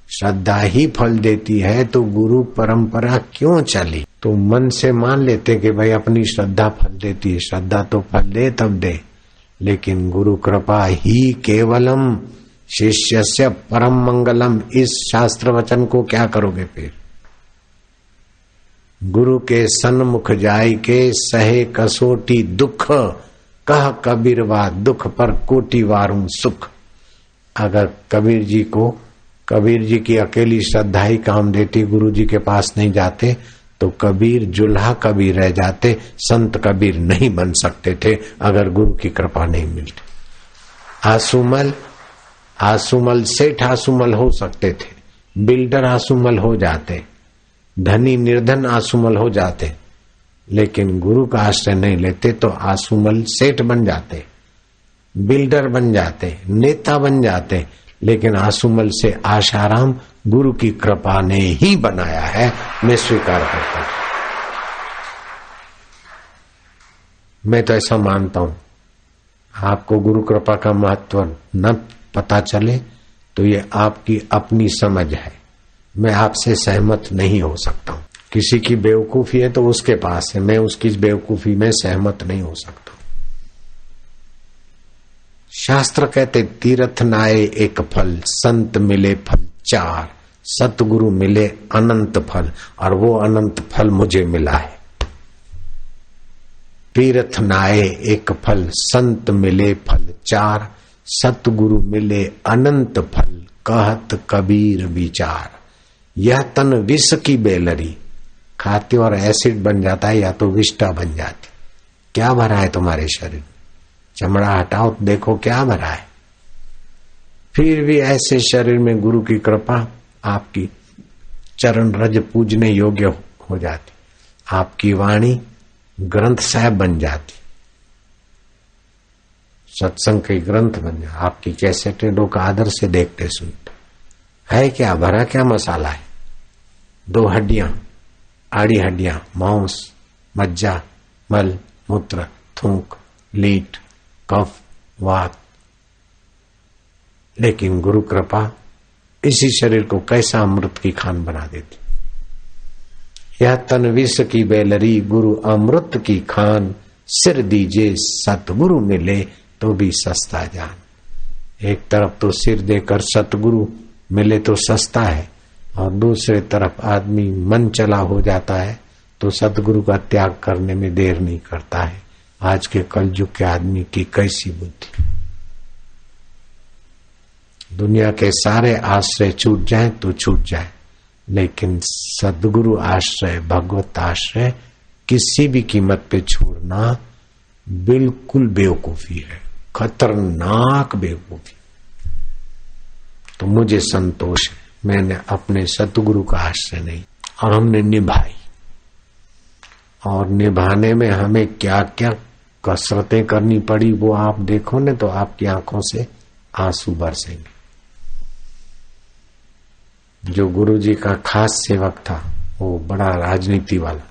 श्रद्धा ही फल देती है तो गुरु परंपरा क्यों चली? तो मन से मान लेते कि भाई अपनी श्रद्धा फल देती है। श्रद्धा तो फल दे, तब दे। लेकिन गुरु कृपा ही केवलम शिष्य से परम मंगलम। इस शास्त्र वचन को क्या करोगे फिर? गुरु के सन्मुख जाय के सहे कसोटी दुख, कह कबीर वा दुख पर कोटि वारू सुख। अगर कबीर जी को, कबीर जी की अकेली श्रद्धा ही काम देती गुरु जी के पास नहीं जाते तो कबीर जुल्हा कबीर रह जाते, संत कबीर नहीं बन सकते थे, अगर गुरु की कृपा नहीं मिलती। आसुमल आसुमल सेठ आसुमल हो सकते थे, बिल्डर आसुमल हो जाते, धनी निर्धन आसुमल हो जाते, लेकिन गुरु का आश्रय नहीं लेते तो आसुमल सेठ बन जाते, बिल्डर बन जाते, नेता बन जाते लेकिन आसुमल से आशाराम गुरु की कृपा ने ही बनाया है। मैं स्वीकार करता हूँ। मैं तो ऐसा मानता हूँ। आपको गुरु कृपा का महत्व न पता चले तो ये आपकी अपनी समझ है। मैं आपसे सहमत नहीं हो सकता हूँ। किसी की बेवकूफ़ी है तो उसके पास है। मैं उसकी बेवकूफ़ी में सहमत नहीं हो सकता। शास्त्र कहते, तीर्थ नाये एक फल, संत मिले फल चार, सतगुरु मिले अनंत फल, और वो अनंत फल मुझे मिला है। तीर्थ नाये एक फल, संत मिले फल चार, सतगुरु मिले अनंत फल, कहत कबीर विचार। यह तन विष की बेलरी। खाते और एसिड बन जाता है या तो विष्टा बन जाती। क्या भरा है तुम्हारे शरीर? चमड़ा हटाओ, देखो क्या भरा है। फिर भी ऐसे शरीर में गुरु की कृपा आपकी चरण रज पूजने योग्य हो जाती। आपकी वाणी ग्रंथ साहब बन जाती। सत्संग के ग्रंथ बन जाए आपकी कैसेटें लोग आदर से देखते सुनते। है क्या? भरा क्या मसाला है? दो हड्डियाँ, आड़ी हड्डियाँ, मांस, मज्जा, मल, मूत्र, थूक, लीट कफ वात। लेकिन गुरु कृपा इसी शरीर को कैसा अमृत की खान बना देती। यह तन विष की बेलरी गुरु अमृत की खान, सिर दीजे सतगुरु मिले तो भी सस्ता जान। एक तरफ़ तो सिर देकर सतगुरु मिले तो सस्ता है, और दूसरे तरफ़ आदमी मन चला हो जाता है तो सतगुरु का त्याग करने में देर नहीं करता है। आज के कलयुग के आदमी की कैसी बुद्धि। दुनिया के सारे आश्रय छूट जाए तो छूट जाए, लेकिन सदगुरु आश्रय, भगवत आश्रय किसी भी कीमत पे छोड़ना बिल्कुल बेवकूफ़ी है, खतरनाक बेवकूफ़ी। तो मुझे संतोष है, मैंने अपने सतगुरु का आश्रय नहीं, और हमने निभाई। और निभाने में हमें क्या क्या कसरतें करनी पड़ी, वो आप देखो ने तो आपकी आँखों से आँसू बरसेंगे। जो गुरु जी का खास सेवक था, वो बड़ा राजनीति वाला।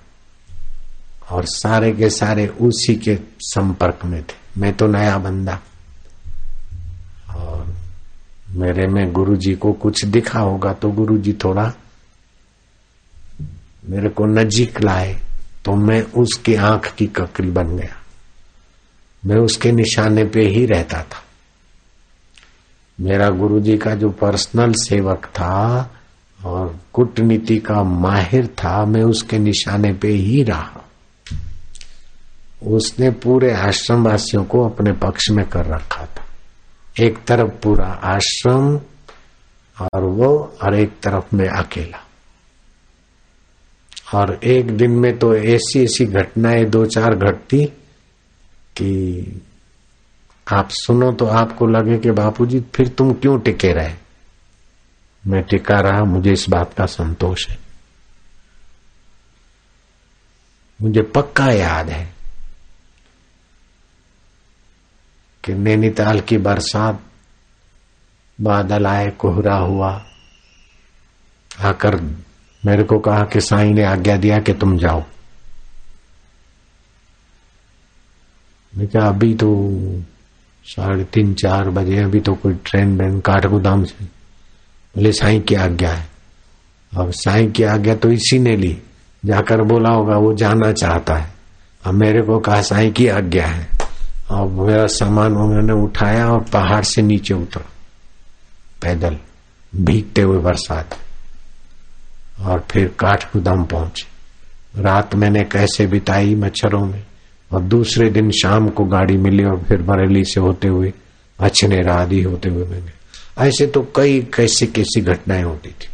और सारे के सारे उसी के संपर्क में थे। मैं तो नया बंदा। और मेरे में गुरु जी को कुछ दिखा होगा तो गुरु जी थोड़ा मेरे को नजीक लाए तो मैं उसकी आँख की ककरी बन गया। मैं उसके निशाने पे ही रहता था। मेरा गुरु जी का जो पर्सनल सेवक था और कूटनीति का माहिर था, मैं उसके निशाने पे ही रहा। उसने पूरे आश्रम वासियों को अपने पक्ष में कर रखा था। एक तरफ़ पूरा आश्रम और वो और एक तरफ़ में अकेला। और एक दिन में तो ऐसी ऐसी घटनाएँ दो चार घटती कि आप सुनो तो आपको लगे कि बापूजी, फिर तुम क्यों टिके रहे? मैं टिका रहा, मुझे इस बात का संतोष है। मुझे पक्का याद है कि नैनीताल की बरसात, बादल आए, कोहरा हुआ। आकर मेरे को कहा कि साई ने आज्ञा दिया कि तुम जाओ। मैं क्या अभी तो साढ़े तीन, चार बजे, अभी तो कोई ट्रेन, बैन, काठगोदाम से। बोले, साई की आज्ञा है। अब साई की आज्ञा तो इसी ने ली। जाकर बोला होगा, वो जाना चाहता है। अब मेरे को कहा, साई की आज्ञा है। और मेरा सामान उन्होंने उठाया और पहाड़ से नीचे उतरा। पैदल भीगते हुए बरसात। और फिर काठगुदाम पहुँचे। रात मैंने कैसे बिताई मच्छरों में? और दूसरे दिन शाम को गाड़ी मिली और फिर बरेली से होते हुए अच्छे आदि होते हुए मैंने ऐसे तो कई कैसी कैसी घटनाएँ होती थी।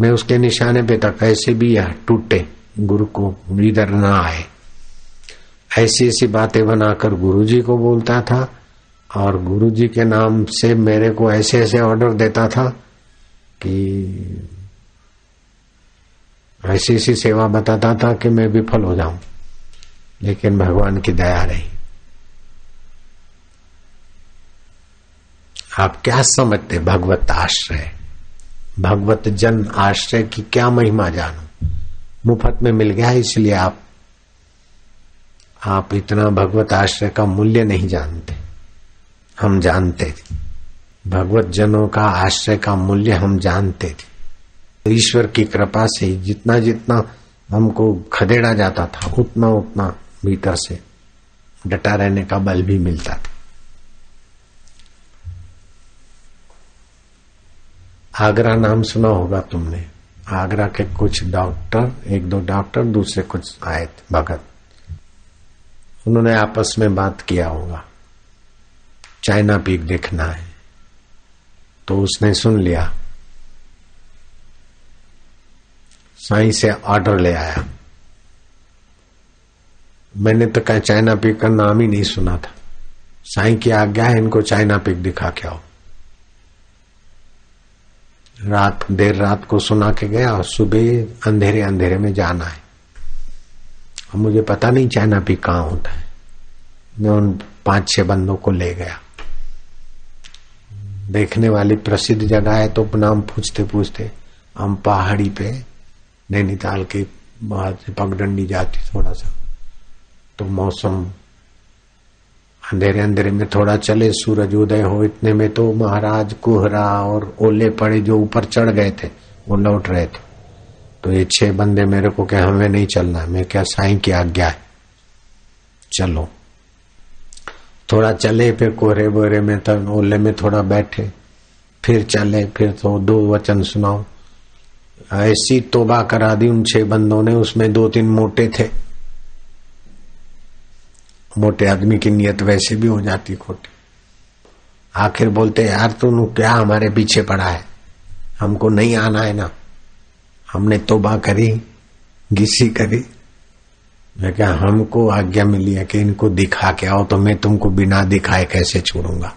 मैं उसके निशाने पे था, कैसे भी यह टूटे, गुरु को इधर ना आए। ऐसी ऐसी बातें बनाकर गुरु जी को बोलता था और गुरु जी के नाम से मेरे को ऐसे ऐसे ऑर्डर देता था कि ऐसी ऐसी सेवा बताता था कि मैं विफल हो जाऊँ। लेकिन भगवान की दया रही। आप क्या समझते भगवत आश्रय? भगवत जन आश्रय की क्या महिमा जानो? मुफ़्त में मिल गया इसलिए आप आप इतना भगवत आश्रय का मूल्य नहीं जानते। हम जानते थे। भगवत जनों का आश्रय का मूल्य हम जानते थे। ईश्वर की कृपा से जितना जितना हमको खदेड़ा जाता था, उतना उतना भीतर से डटा रहने का बल भी मिलता था। आगरा नाम सुना होगा तुमने। आगरा के कुछ डॉक्टर, एक दो डॉक्टर, दूसरे कुछ आए थे भगत। उन्होंने आपस में बात किया होगा। चाइना पीक देखना है। तो उसने सुन लिया। साई से ऑर्डर ले आया। मैंने तो कहा, चाइना पीक का नाम ही नहीं सुना था। साई की आज्ञा है, इनको चाइना पीक दिखा के आओ। रात, देर रात को सुना के गया और सुबह अंधेरे अंधेरे में जाना है। और मुझे पता नहीं चाइना पी कहाँ होता है। मैं उन पाँच छह बंदों को ले गया। देखने वाली प्रसिद्ध जगह है तो नाम पूछते पूछते हम पहाड़ी पे नैनीताल के बाद से पगडंडी जाती थोड़ा सा। तो मौसम अंधेरे अंधेरे में थोड़ा चले, सूरज उदय हो, इतने में तो महाराज कोहरा और ओले पड़े जो ऊपर चढ़ गए थे, वो लौट रहे थे। तो ये छह बंदे मेरे को क्या हमें नहीं चलना, मैं क्या साई की आज्ञा है? चलो। थोड़ा चले फिर कोहरे बोरे में, तब ओले में थोड़ा बैठे, फिर चले, फिर तो दो वचन सुनाओ ऐसी तोबा करा दी उन छह बंदों ने, उसमें दो तीन मोटे थे। मोटे आदमी की नियत वैसे भी हो जाती खोटी। आखिर बोलते, यार तू क्या हमारे पीछे पड़ा है? हमको नहीं आना है ना। हमने तोबा करी, घिसी करी। मैं क्या, हमको आज्ञा मिली है कि इनको दिखा के आओ तो मैं तुमको बिना दिखाए कैसे छोड़ूँगा?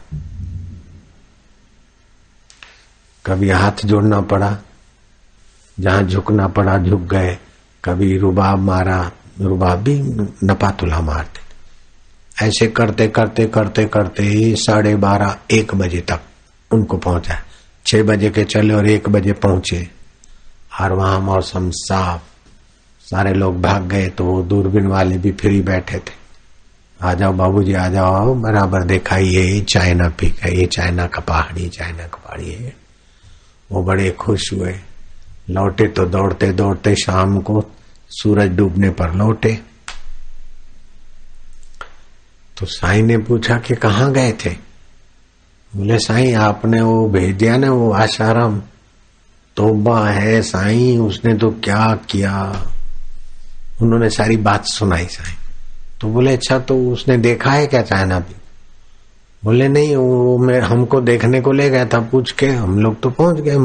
कभी हाथ जोड़ना पड़ा जहाँ झुकना पड़ा, झुक गए। कभी रुबाब मारा, रुबाब भी नपातुला मारते ऐसे करते करते करते करते साढ़े बारह, एक बजे तक उनको पहुँचा। छह बजे के चले और एक बजे पहुँचे। और वहाँ मौसम साफ़। सारे लोग भाग गए तो वो दूरबीन वाले भी फ्री बैठे थे। आ जाओ बाबू जी आ जाओ बराबर देखा, ये चाइना पीक है ये चाइना का पहाड़ी, चाइना का पहाड़ी है। वो बड़े खुश हुए। लौटे तो दौड़ते दौड़ते शाम को सूरज डूबने पर लौटे। तो साई ने पूछा कि कहाँ गए थे? बोले, साई, आपने वो भेज दिया ना वो आशाराम। तोबा है साई, उसने तो क्या किया? उन्होंने सारी बात सुनाई साई। तो बोले अच्छा तो उसने देखा है क्या चाइना भी? बोले, नहीं, वो मैं हमको देखने को ले गया था, पूछ के हम लोग तो पहुँच गए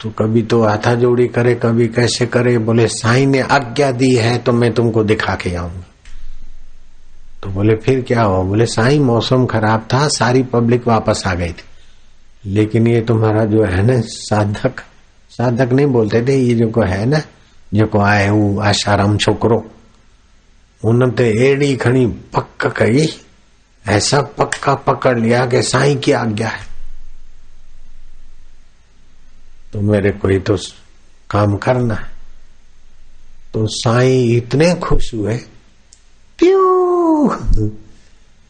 तो कभी तो हाथा जोड़ी करे, कभी कैसे करे, बोले, साई ने आज्ञा दी है तो मैं तुमको दिखा के आऊँगा. तो बोले, फिर क्या हुआ? बोले, साई, मौसम खराब था, सारी पब्लिक वापस आ गई थी। लेकिन ये तुम्हारा जो है ना, साधक साधक नहीं बोलते थे, ये जो को है ना, जो को आए वो आशाराम छोकरो, उन्होंने एड़ी खड़ी पक्का कही, ऐसा पक्का पकड़ लिया कि साई की आज्ञा है। तो मेरे कोई तो काम करना है। तो साई इतने खुश हुए। प्यू!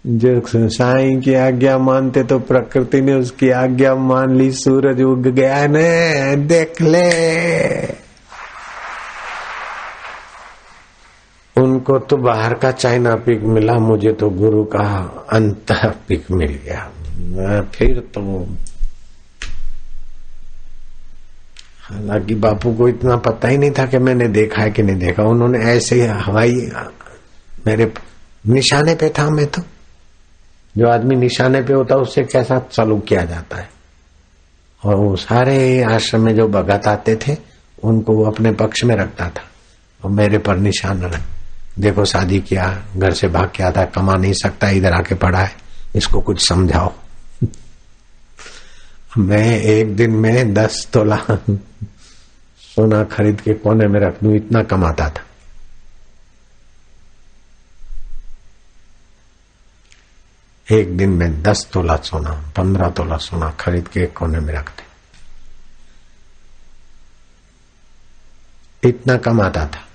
जो साई की आज्ञा मानते तो प्रकृति ने उसकी आज्ञा मान ली, सूरज उग गया ने, देख ले। उनको तो बाहर का चाइना पिक मिला, मुझे तो गुरु का अंत पिक मिल गया। फिर तो हालाँकि बापू को इतना पता ही नहीं था कि मैंने देखा है कि नहीं देखा। उन्होंने ऐसे हवाई, मेरे निशाने पे था मैं तो। जो आदमी निशाने पे होता उससे कैसा सलूक किया जाता है? और वो सारे आश्रम में जो भगत आते थे, उनको वो अपने पक्ष में रखता था। और मेरे पर निशान रख देखो, शादी किया, घर से भाग के आता कमा नहीं सकता, इधर आके पड़ा है। इसको कुछ समझाओ। मैं एक दिन में दस तोला सोना खरीद के कोने में रख दू इतना कमाता था। एक दिन में दस तोला सोना, पंद्रह तोला सोना खरीद के कोने में रखते। इतना कमाता था।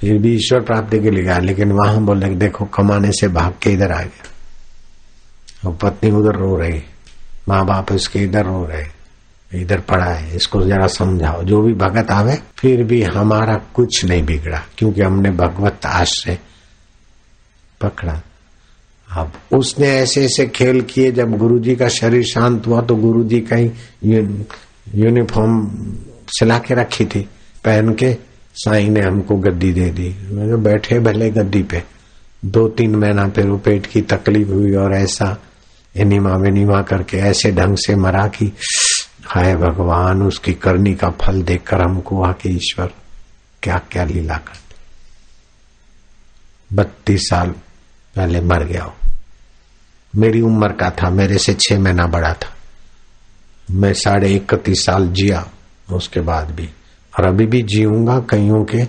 फिर भी ईश्वर प्राप्ति के लिए गया, लेकिन वहाँ बोले देखो, कमाने से भाग के इधर आ गया। और पत्नी उधर रो रही। माँ बाप इसके इधर रो रहे, इधर पड़ा है, इसको जरा समझाओ। जो भी भगत आवे, फिर भी हमारा कुछ नहीं बिगड़ा, क्योंकि हमने भगवत आश्रय पकड़ा। अब उसने ऐसे ऐसे खेल किए, जब गुरुजी का शरीर शांत हुआ तो गुरुजी का ही यूनिफॉर्म सिला के रखी थी, पहन के, साई ने हमको गद्दी दे दी। मैं बैठे भले गद्दी पे दो तीन महीना पे पेट की तकलीफ़ हुई और ऐसा एनिमा वेनिमा करके ऐसे ढंग से मरा कि हाय भगवान, उसकी करनी का फल देखकर हमको आके ईश्वर क्या क्या लीला करते बत्तीस साल पहले मर गया हो। मेरी उम्र का था, मेरे से छह महीना बड़ा था। मैं साढ़े इकतीस साल जिया, उसके बाद भी। और अभी भी जीऊँगा, कईयों के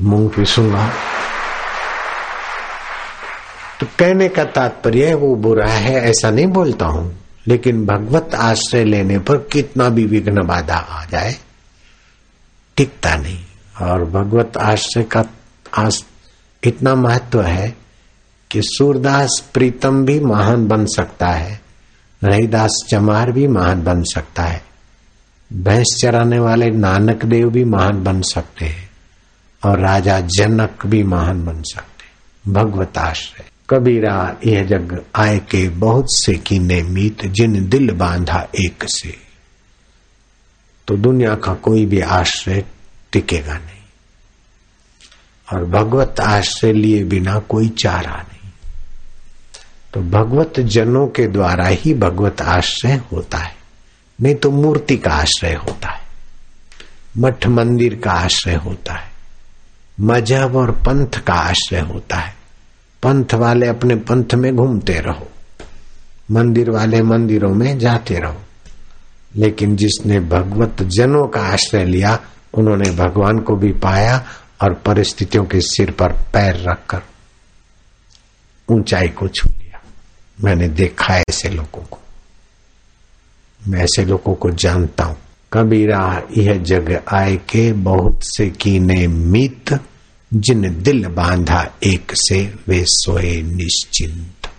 मुँह पिसूँगा तो कहने का तात्पर्य है, वो बुरा है, ऐसा नहीं बोलता हूँ। लेकिन भगवत आश्रय लेने पर कितना भी विघ्न बाधा आ जाए, टिकता नहीं। और भगवत आश्रय का आस इतना महत्व है कि सूरदास प्रीतम भी महान बन सकता है, रहीदास चमार भी महान बन सकता है, भैंस चराने वाले नानक देव भी महान बन सकते हैं, और राजा जनक भी महान बन सकते हैं। भगवत आश्रय। कबीरा, यह जग आय के बहुत से कीने मीत, जिन दिल बांधा एक से। तो दुनिया का कोई भी आश्रय टिकेगा नहीं। और भगवत आश्रय लिए बिना कोई चारा नहीं। तो भगवत जनों के द्वारा ही भगवत आश्रय होता है। नहीं तो मूर्ति का आश्रय होता है। मठ मंदिर का आश्रय होता है। मज़हब और पंथ का आश्रय होता है। पंथ वाले अपने पंथ में घूमते रहो। मंदिर वाले मंदिरों में जाते रहो। लेकिन जिसने भगवत जनों का आश्रय लिया, उन्होंने भगवान को भी पाया और परिस्थितियों के सिर पर पैर रखकर ऊंचाई को छू लिया। मैंने देखा ऐसे लोगों को। मैं ऐसे लोगों को जानता हूँ। कबीरा, यह जग आए के बहुत से कीने मित जिन दिल बांधा, एक से वे सोए निश्चिंत।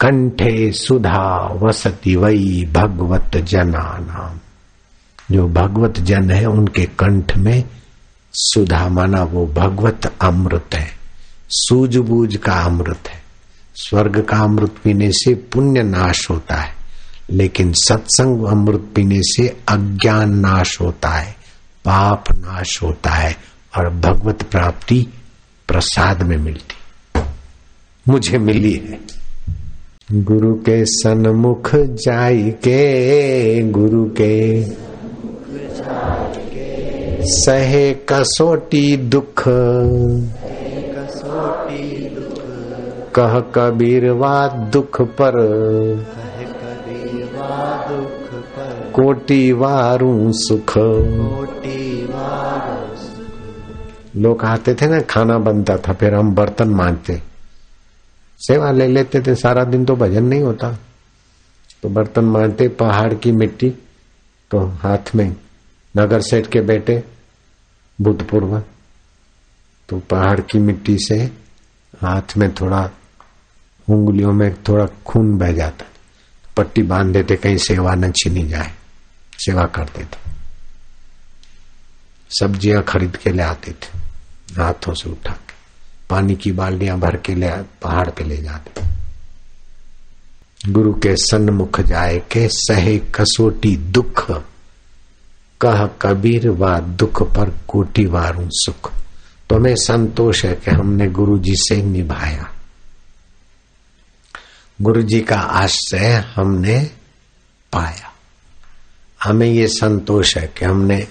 कंठे सुधा वसती वही भगवत जना नाम। जो भगवत जन है, उनके कंठ में सुधा माना वो भगवत अमृत है। सूझबूझ का अमृत है। स्वर्ग का अमृत पीने से पुण्य नाश होता है, लेकिन सत्संग अमृत पीने से अज्ञान नाश होता है, पाप नाश होता है और भगवत प्राप्ति प्रसाद में मिलती। मुझे मिली है। गुरु के सन्मुख जाई के, गुरु के सहे कसोटी दुख। कह कबीरवा दुख पर। कोटि वारू सुख। कोटि लोग आते थे ना, खाना बनता था, फिर हम बर्तन मांजते। सेवा ले लेते थे, सारा दिन तो भजन नहीं होता। तो बर्तन मांजते, पहाड़ की मिट्टी तो हाथ में नगर सेठ के बेटे भूतपूर्व तो पहाड़ की मिट्टी से हाथ में थोड़ा उंगलियों में थोड़ा खून बह जाता। पट्टी बाँध देते, कहीं सेवा न छीनी जाए, सेवा करते थे। सब्ज़ियाँ खरीद के ले आते थे। हाथों से उठा। पानी की बाल्टियाँ भर के ले पहाड़ पे ले जाते। गुरु के सन्मुख जाए के सहे कसोटी दुख। कह कबीर व दुख पर कोटि वारू सुख। तो हमें संतोष है कि हमने गुरु जी से निभाया। गुरु जी का आश्रय हमने पाया। हमें ये संतोष है कि हमने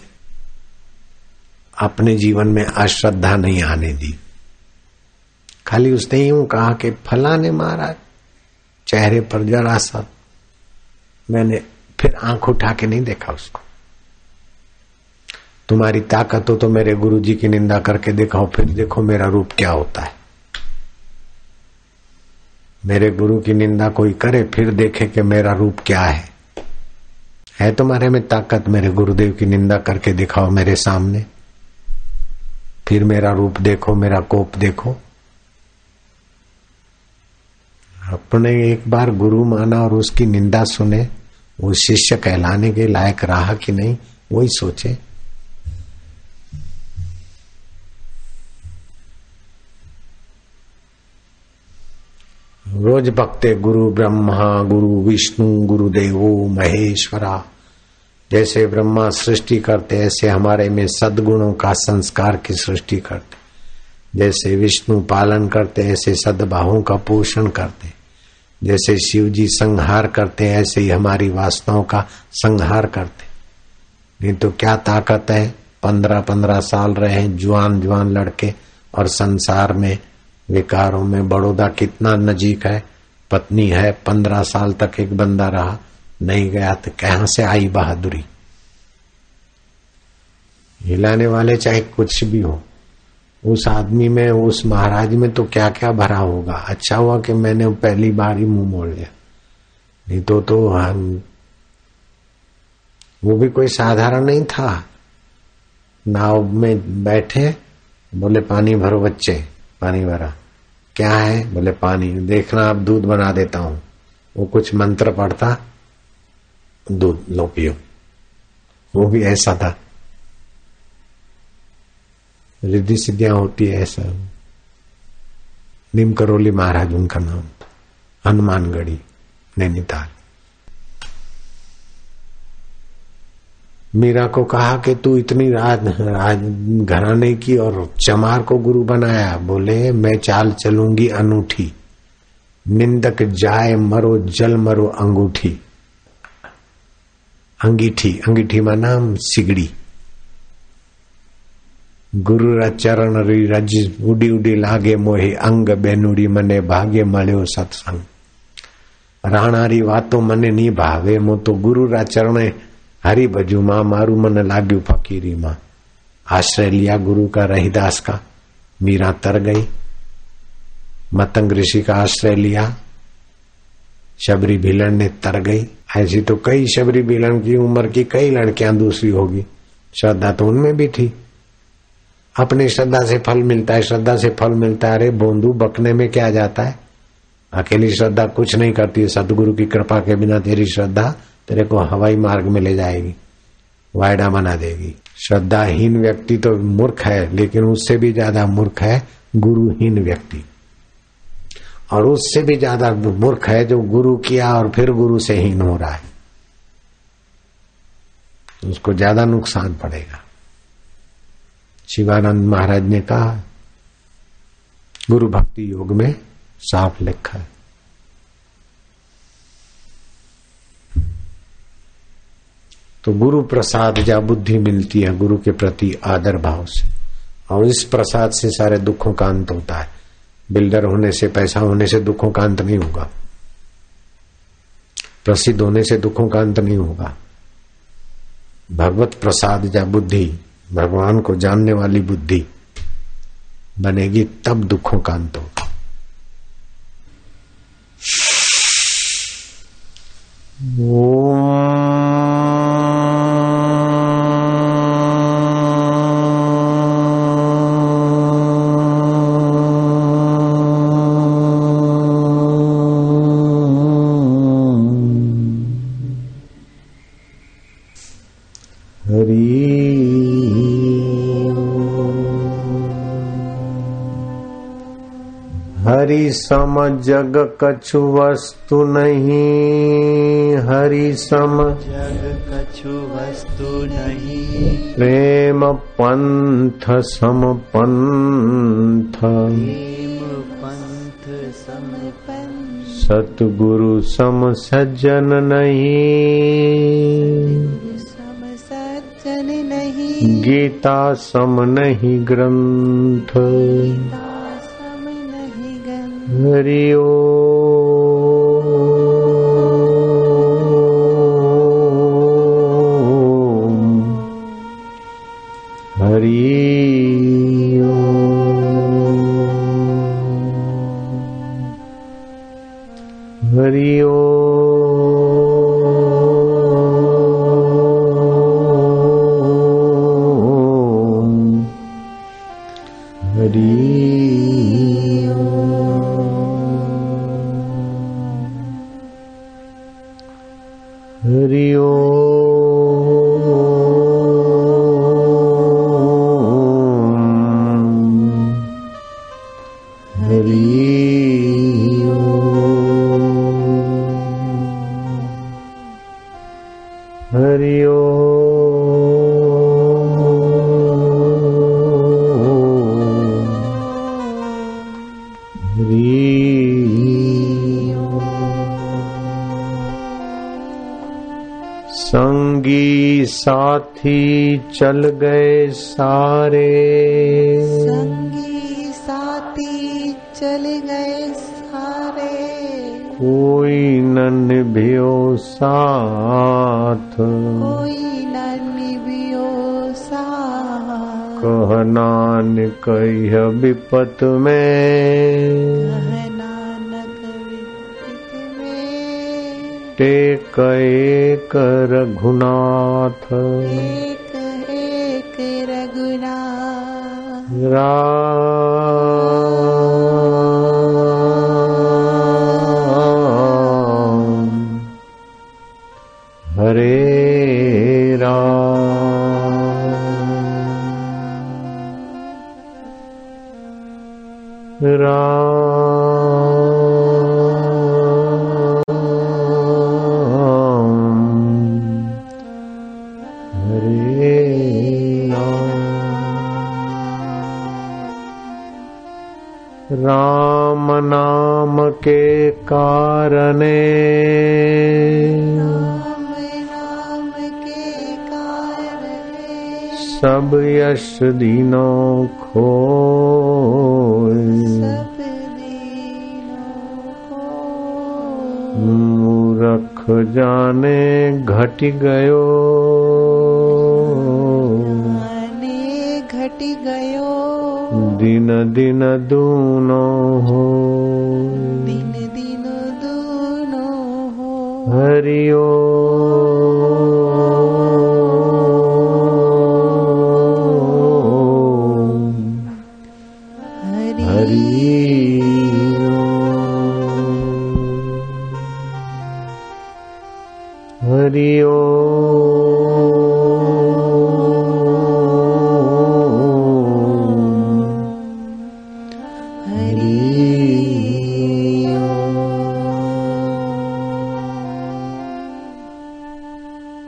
अपने जीवन में अश्रद्धा नहीं आने दी। खाली उसने यूँ कहा कि फला ने मारा चेहरे पर जरा सा मैंने फिर आँख उठा के नहीं देखा उसको। तुम्हारी ताकत हो तो मेरे गुरु जी की निंदा करके दिखाओ फिर देखो मेरा रूप क्या होता है। मेरे गुरु की निंदा कोई करे, फिर देखे कि मेरा रूप क्या है। है तुम्हारे में ताकत मेरे गुरुदेव की निंदा करके दिखाओ मेरे सामने? फिर मेरा रूप देखो, मेरा कोप देखो। अपने एक बार गुरु माना और उसकी निंदा सुने, वो शिष्य कहलाने के लायक रहा कि नहीं, वही सोचे। रोज भक्ते गुरु ब्रह्मा, गुरु विष्णु, गुरुदेवो, महेश्वरा जैसे ब्रह्मा सृष्टि करते ऐसे हमारे में सदगुणों का संस्कार की सृष्टि करते जैसे विष्णु पालन करते ऐसे सदभावों का पोषण करते जैसे शिव जी संहार करते ऐसे ही हमारी वासनाओं का संहार करते नहीं तो क्या ताकत है? पंद्रह पंद्रह साल रहे जुआन जुआन लड़के और संसार में, विकारों में बड़ौदा कितना नजीक है? पत्नी है, पंद्रह साल तक एक बंदा रहा। नहीं गया तो कहाँ से आई बहादुरी? हिलाने वाले चाहे कुछ भी हो, उस आदमी में, उस महाराज में तो क्या क्या भरा होगा? अच्छा हुआ कि मैंने पहली बार ही मुँह मोड़ लिया। नहीं तो तो हम, वो भी कोई साधारण नहीं था। नाव में बैठे, बोले, पानी भरो बच्चे, पानी भरा। क्या है? बोले, पानी, देखना, अब दूध बना देता हूँ। वो कुछ मंत्र पढ़ता दूध लो पियो। वो भी ऐसा था। रिद्धि सिद्धियाँ होती है ऐसा। नीम करोली महाराज उनका नाम हनुमानगढ़ी नैनीताल। मीरा को कहा कि तू इतनी राज, राज घराने की और चमार को गुरु बनाया। बोले मैं चाल चलूँगी अनूठी। निंदक जाए मरो जल मरो अंगूठी। अंगीठी अंगीठी मा नाम सिगड़ी गुरु रा चरण री रज उडी उडी लागे मोहे अंग बेनुड़ी मने भागे મળ્યો સત્સંગ રાણારી વાતો મને ની ભાવે મો તો ગુરુ રા ચરણે हरि भजू माँ मारू मन लाग्यू फकीरी माँ आश्रय लिया गुरु का रहीदास का मीरा तर गई मतंग ऋषि का आश्रय लिया शबरी भीलन ने तर गई। ऐसी तो कई शबरी भीलन की उम्र की कई लड़कियाँ दूसरी होगी। श्रद्धा तो उनमें भी थी। अपनी श्रद्धा से फल मिलता है, श्रद्धा से फल मिलता है। अरे, बोंदू, बकने में क्या जाता है? अकेली श्रद्धा कुछ नहीं करती है। सदगुरु की कृपा के बिना तेरी श्रद्धा तेरे को हवाई मार्ग में ले जाएगी। वायडा बना देगी। श्रद्धाहीन व्यक्ति तो मूर्ख है, लेकिन उससे भी ज़्यादा मूर्ख है गुरुहीन व्यक्ति। और उससे भी ज़्यादा मूर्ख है जो गुरु किया और फिर गुरु से हीन हो रहा है। उसको ज़्यादा नुकसान पड़ेगा। शिवानंद महाराज ने कहा, गुरु भक्ति योग में साफ़ लिखा है। तो गुरु प्रसाद जा बुद्धि मिलती है गुरु के प्रति आदर भाव से। और इस प्रसाद से सारे दुखों का अंत होता है। बिल्डर होने से, पैसा होने से दुखों का अंत नहीं होगा। प्रसिद्ध होने से दुखों का अंत नहीं होगा। भगवत प्रसाद या बुद्धि, भगवान को जानने वाली बुद्धि बनेगी, तब दुखों का अंत होगा। हरि सम जग कछु वस्तु नहीं। हरि सम जग कछु वस्तु नहीं। प्रेम पंथ सम पंथ। सतगुरु सम सज्जन नहीं। सम नहीं। गीता सम नहीं ग्रंथ। हरि ओम हरि ओम हरि ओम चल गए सारे। संगी साथी चले गए सारे। कोई न निभियो साथ। कोई न निभियो साथ। कह नानक यह विपत में। कह विपत में। टेक एक रघुनाथ। रघुनाथ के कारणे। सब यश दीनों खो मूरख जाने घट गयो। दिन दिन दूनो हो। दिन दिन दूनो हो। हरिओ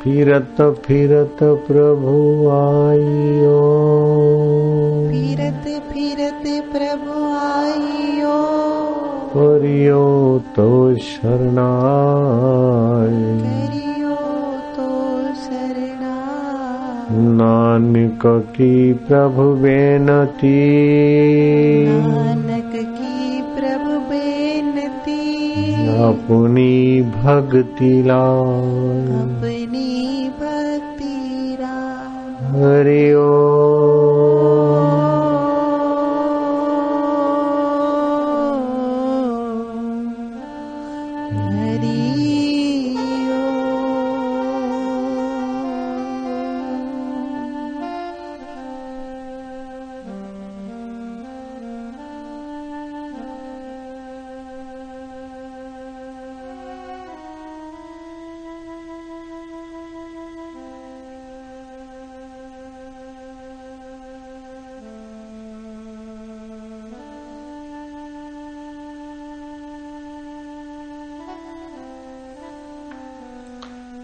फिरत फिरत प्रभु आइयो। फिरत फिरत प्रभु आइयो। करियो तो शरणाय करियो तो शरणा नानक की प्रभु बेनती। अपनी भक्ति लाय अपनी भक्ति हरि हरि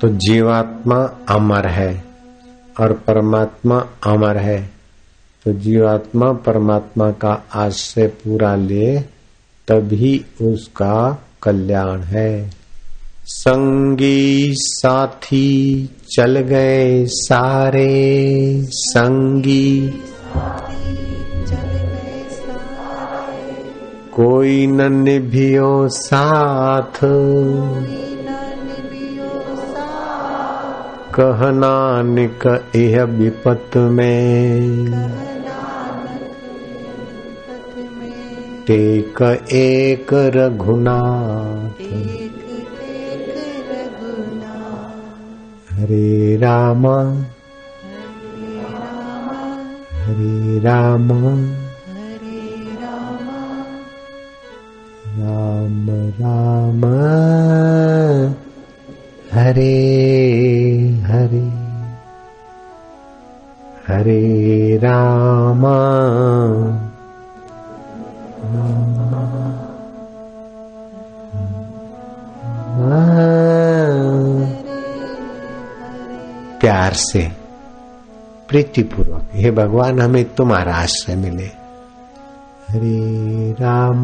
तो जीवात्मा अमर है और परमात्मा अमर है। तो जीवात्मा परमात्मा का आश्रय पूरा ले, तभी उसका कल्याण है। संगी साथी चल गए सारे, संगी कोई न निभियो साथ। साथ कह नानक यह विपत में। टेक एक रघुनाथ। हरे राम। हरे रामा। राम राम। हरे हरे हरे रामा। प्यार से, प्रीतिपूर्वक, हे भगवान, हमें तुम्हारा आश्रय मिले। हरे राम।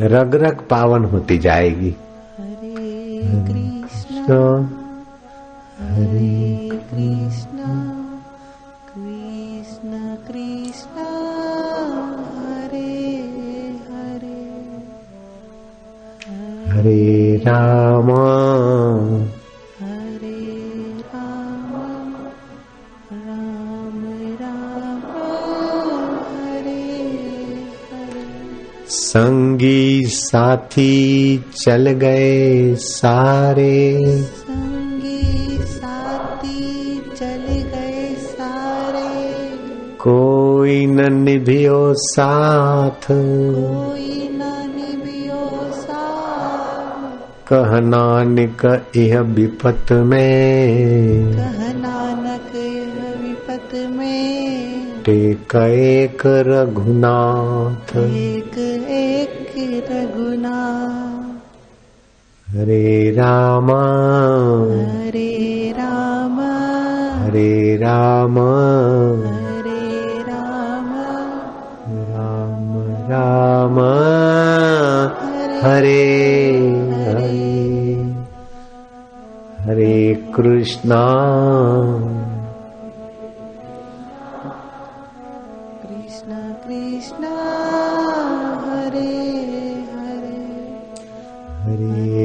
रग रग पावन होती जाएगी। हरे कृष्ण तो हरे कृष्ण कृष्ण कृष्ण हरे हरे। हरे राम। संगी साथी चल गए सारे। संगी साथी चल गए सारे। कोई न निभियो साथ। कोई न निभियो साथ। कह नानक यह विपत में। कह नानक यह विपत में। टेक एक रघुनाथ। एक एक रघुना। हरे रामा। हरे राम। हरे राम। हरे राम। राम राम। हरे हरे। हरे कृष्णा। कृष्ण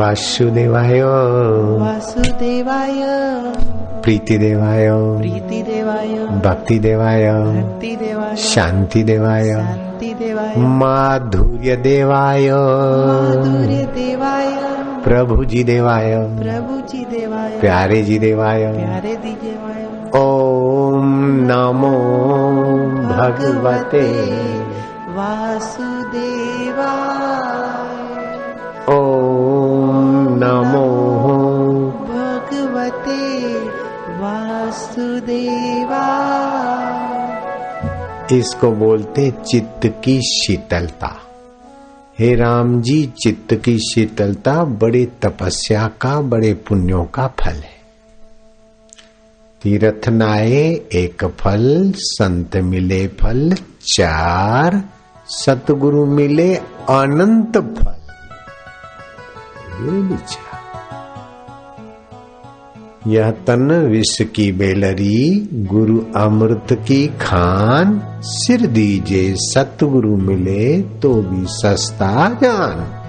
वासुदेवाय। वासुदेवाय। प्रीति देवाय प्रीति देवाय भक्ति देवाय भक्ति देवाय शांति देवाय शांति देवाय माधुर्य देवाय माधुर्य देवाय प्रभु जी देवाय प्रभु जी देवाय प्यारे जी देवाय प्यारे दी देवाय ओम नमो भगवते। वासुदेवाय। वासुदेवाय इसको बोलते चित्त की शीतलता। हे राम जी, चित्त की शीतलता बड़े तपस्या का, बड़े पुण्यों का फल है। तीर्थ नाये, एक फल, संत मिले फल, चार सतगुरु मिले अनंत फल। ये विचार यह तन विष की बेलरी, गुरु अमृत की खान, सिर दीजे सतगुरु मिले तो भी सस्ता जान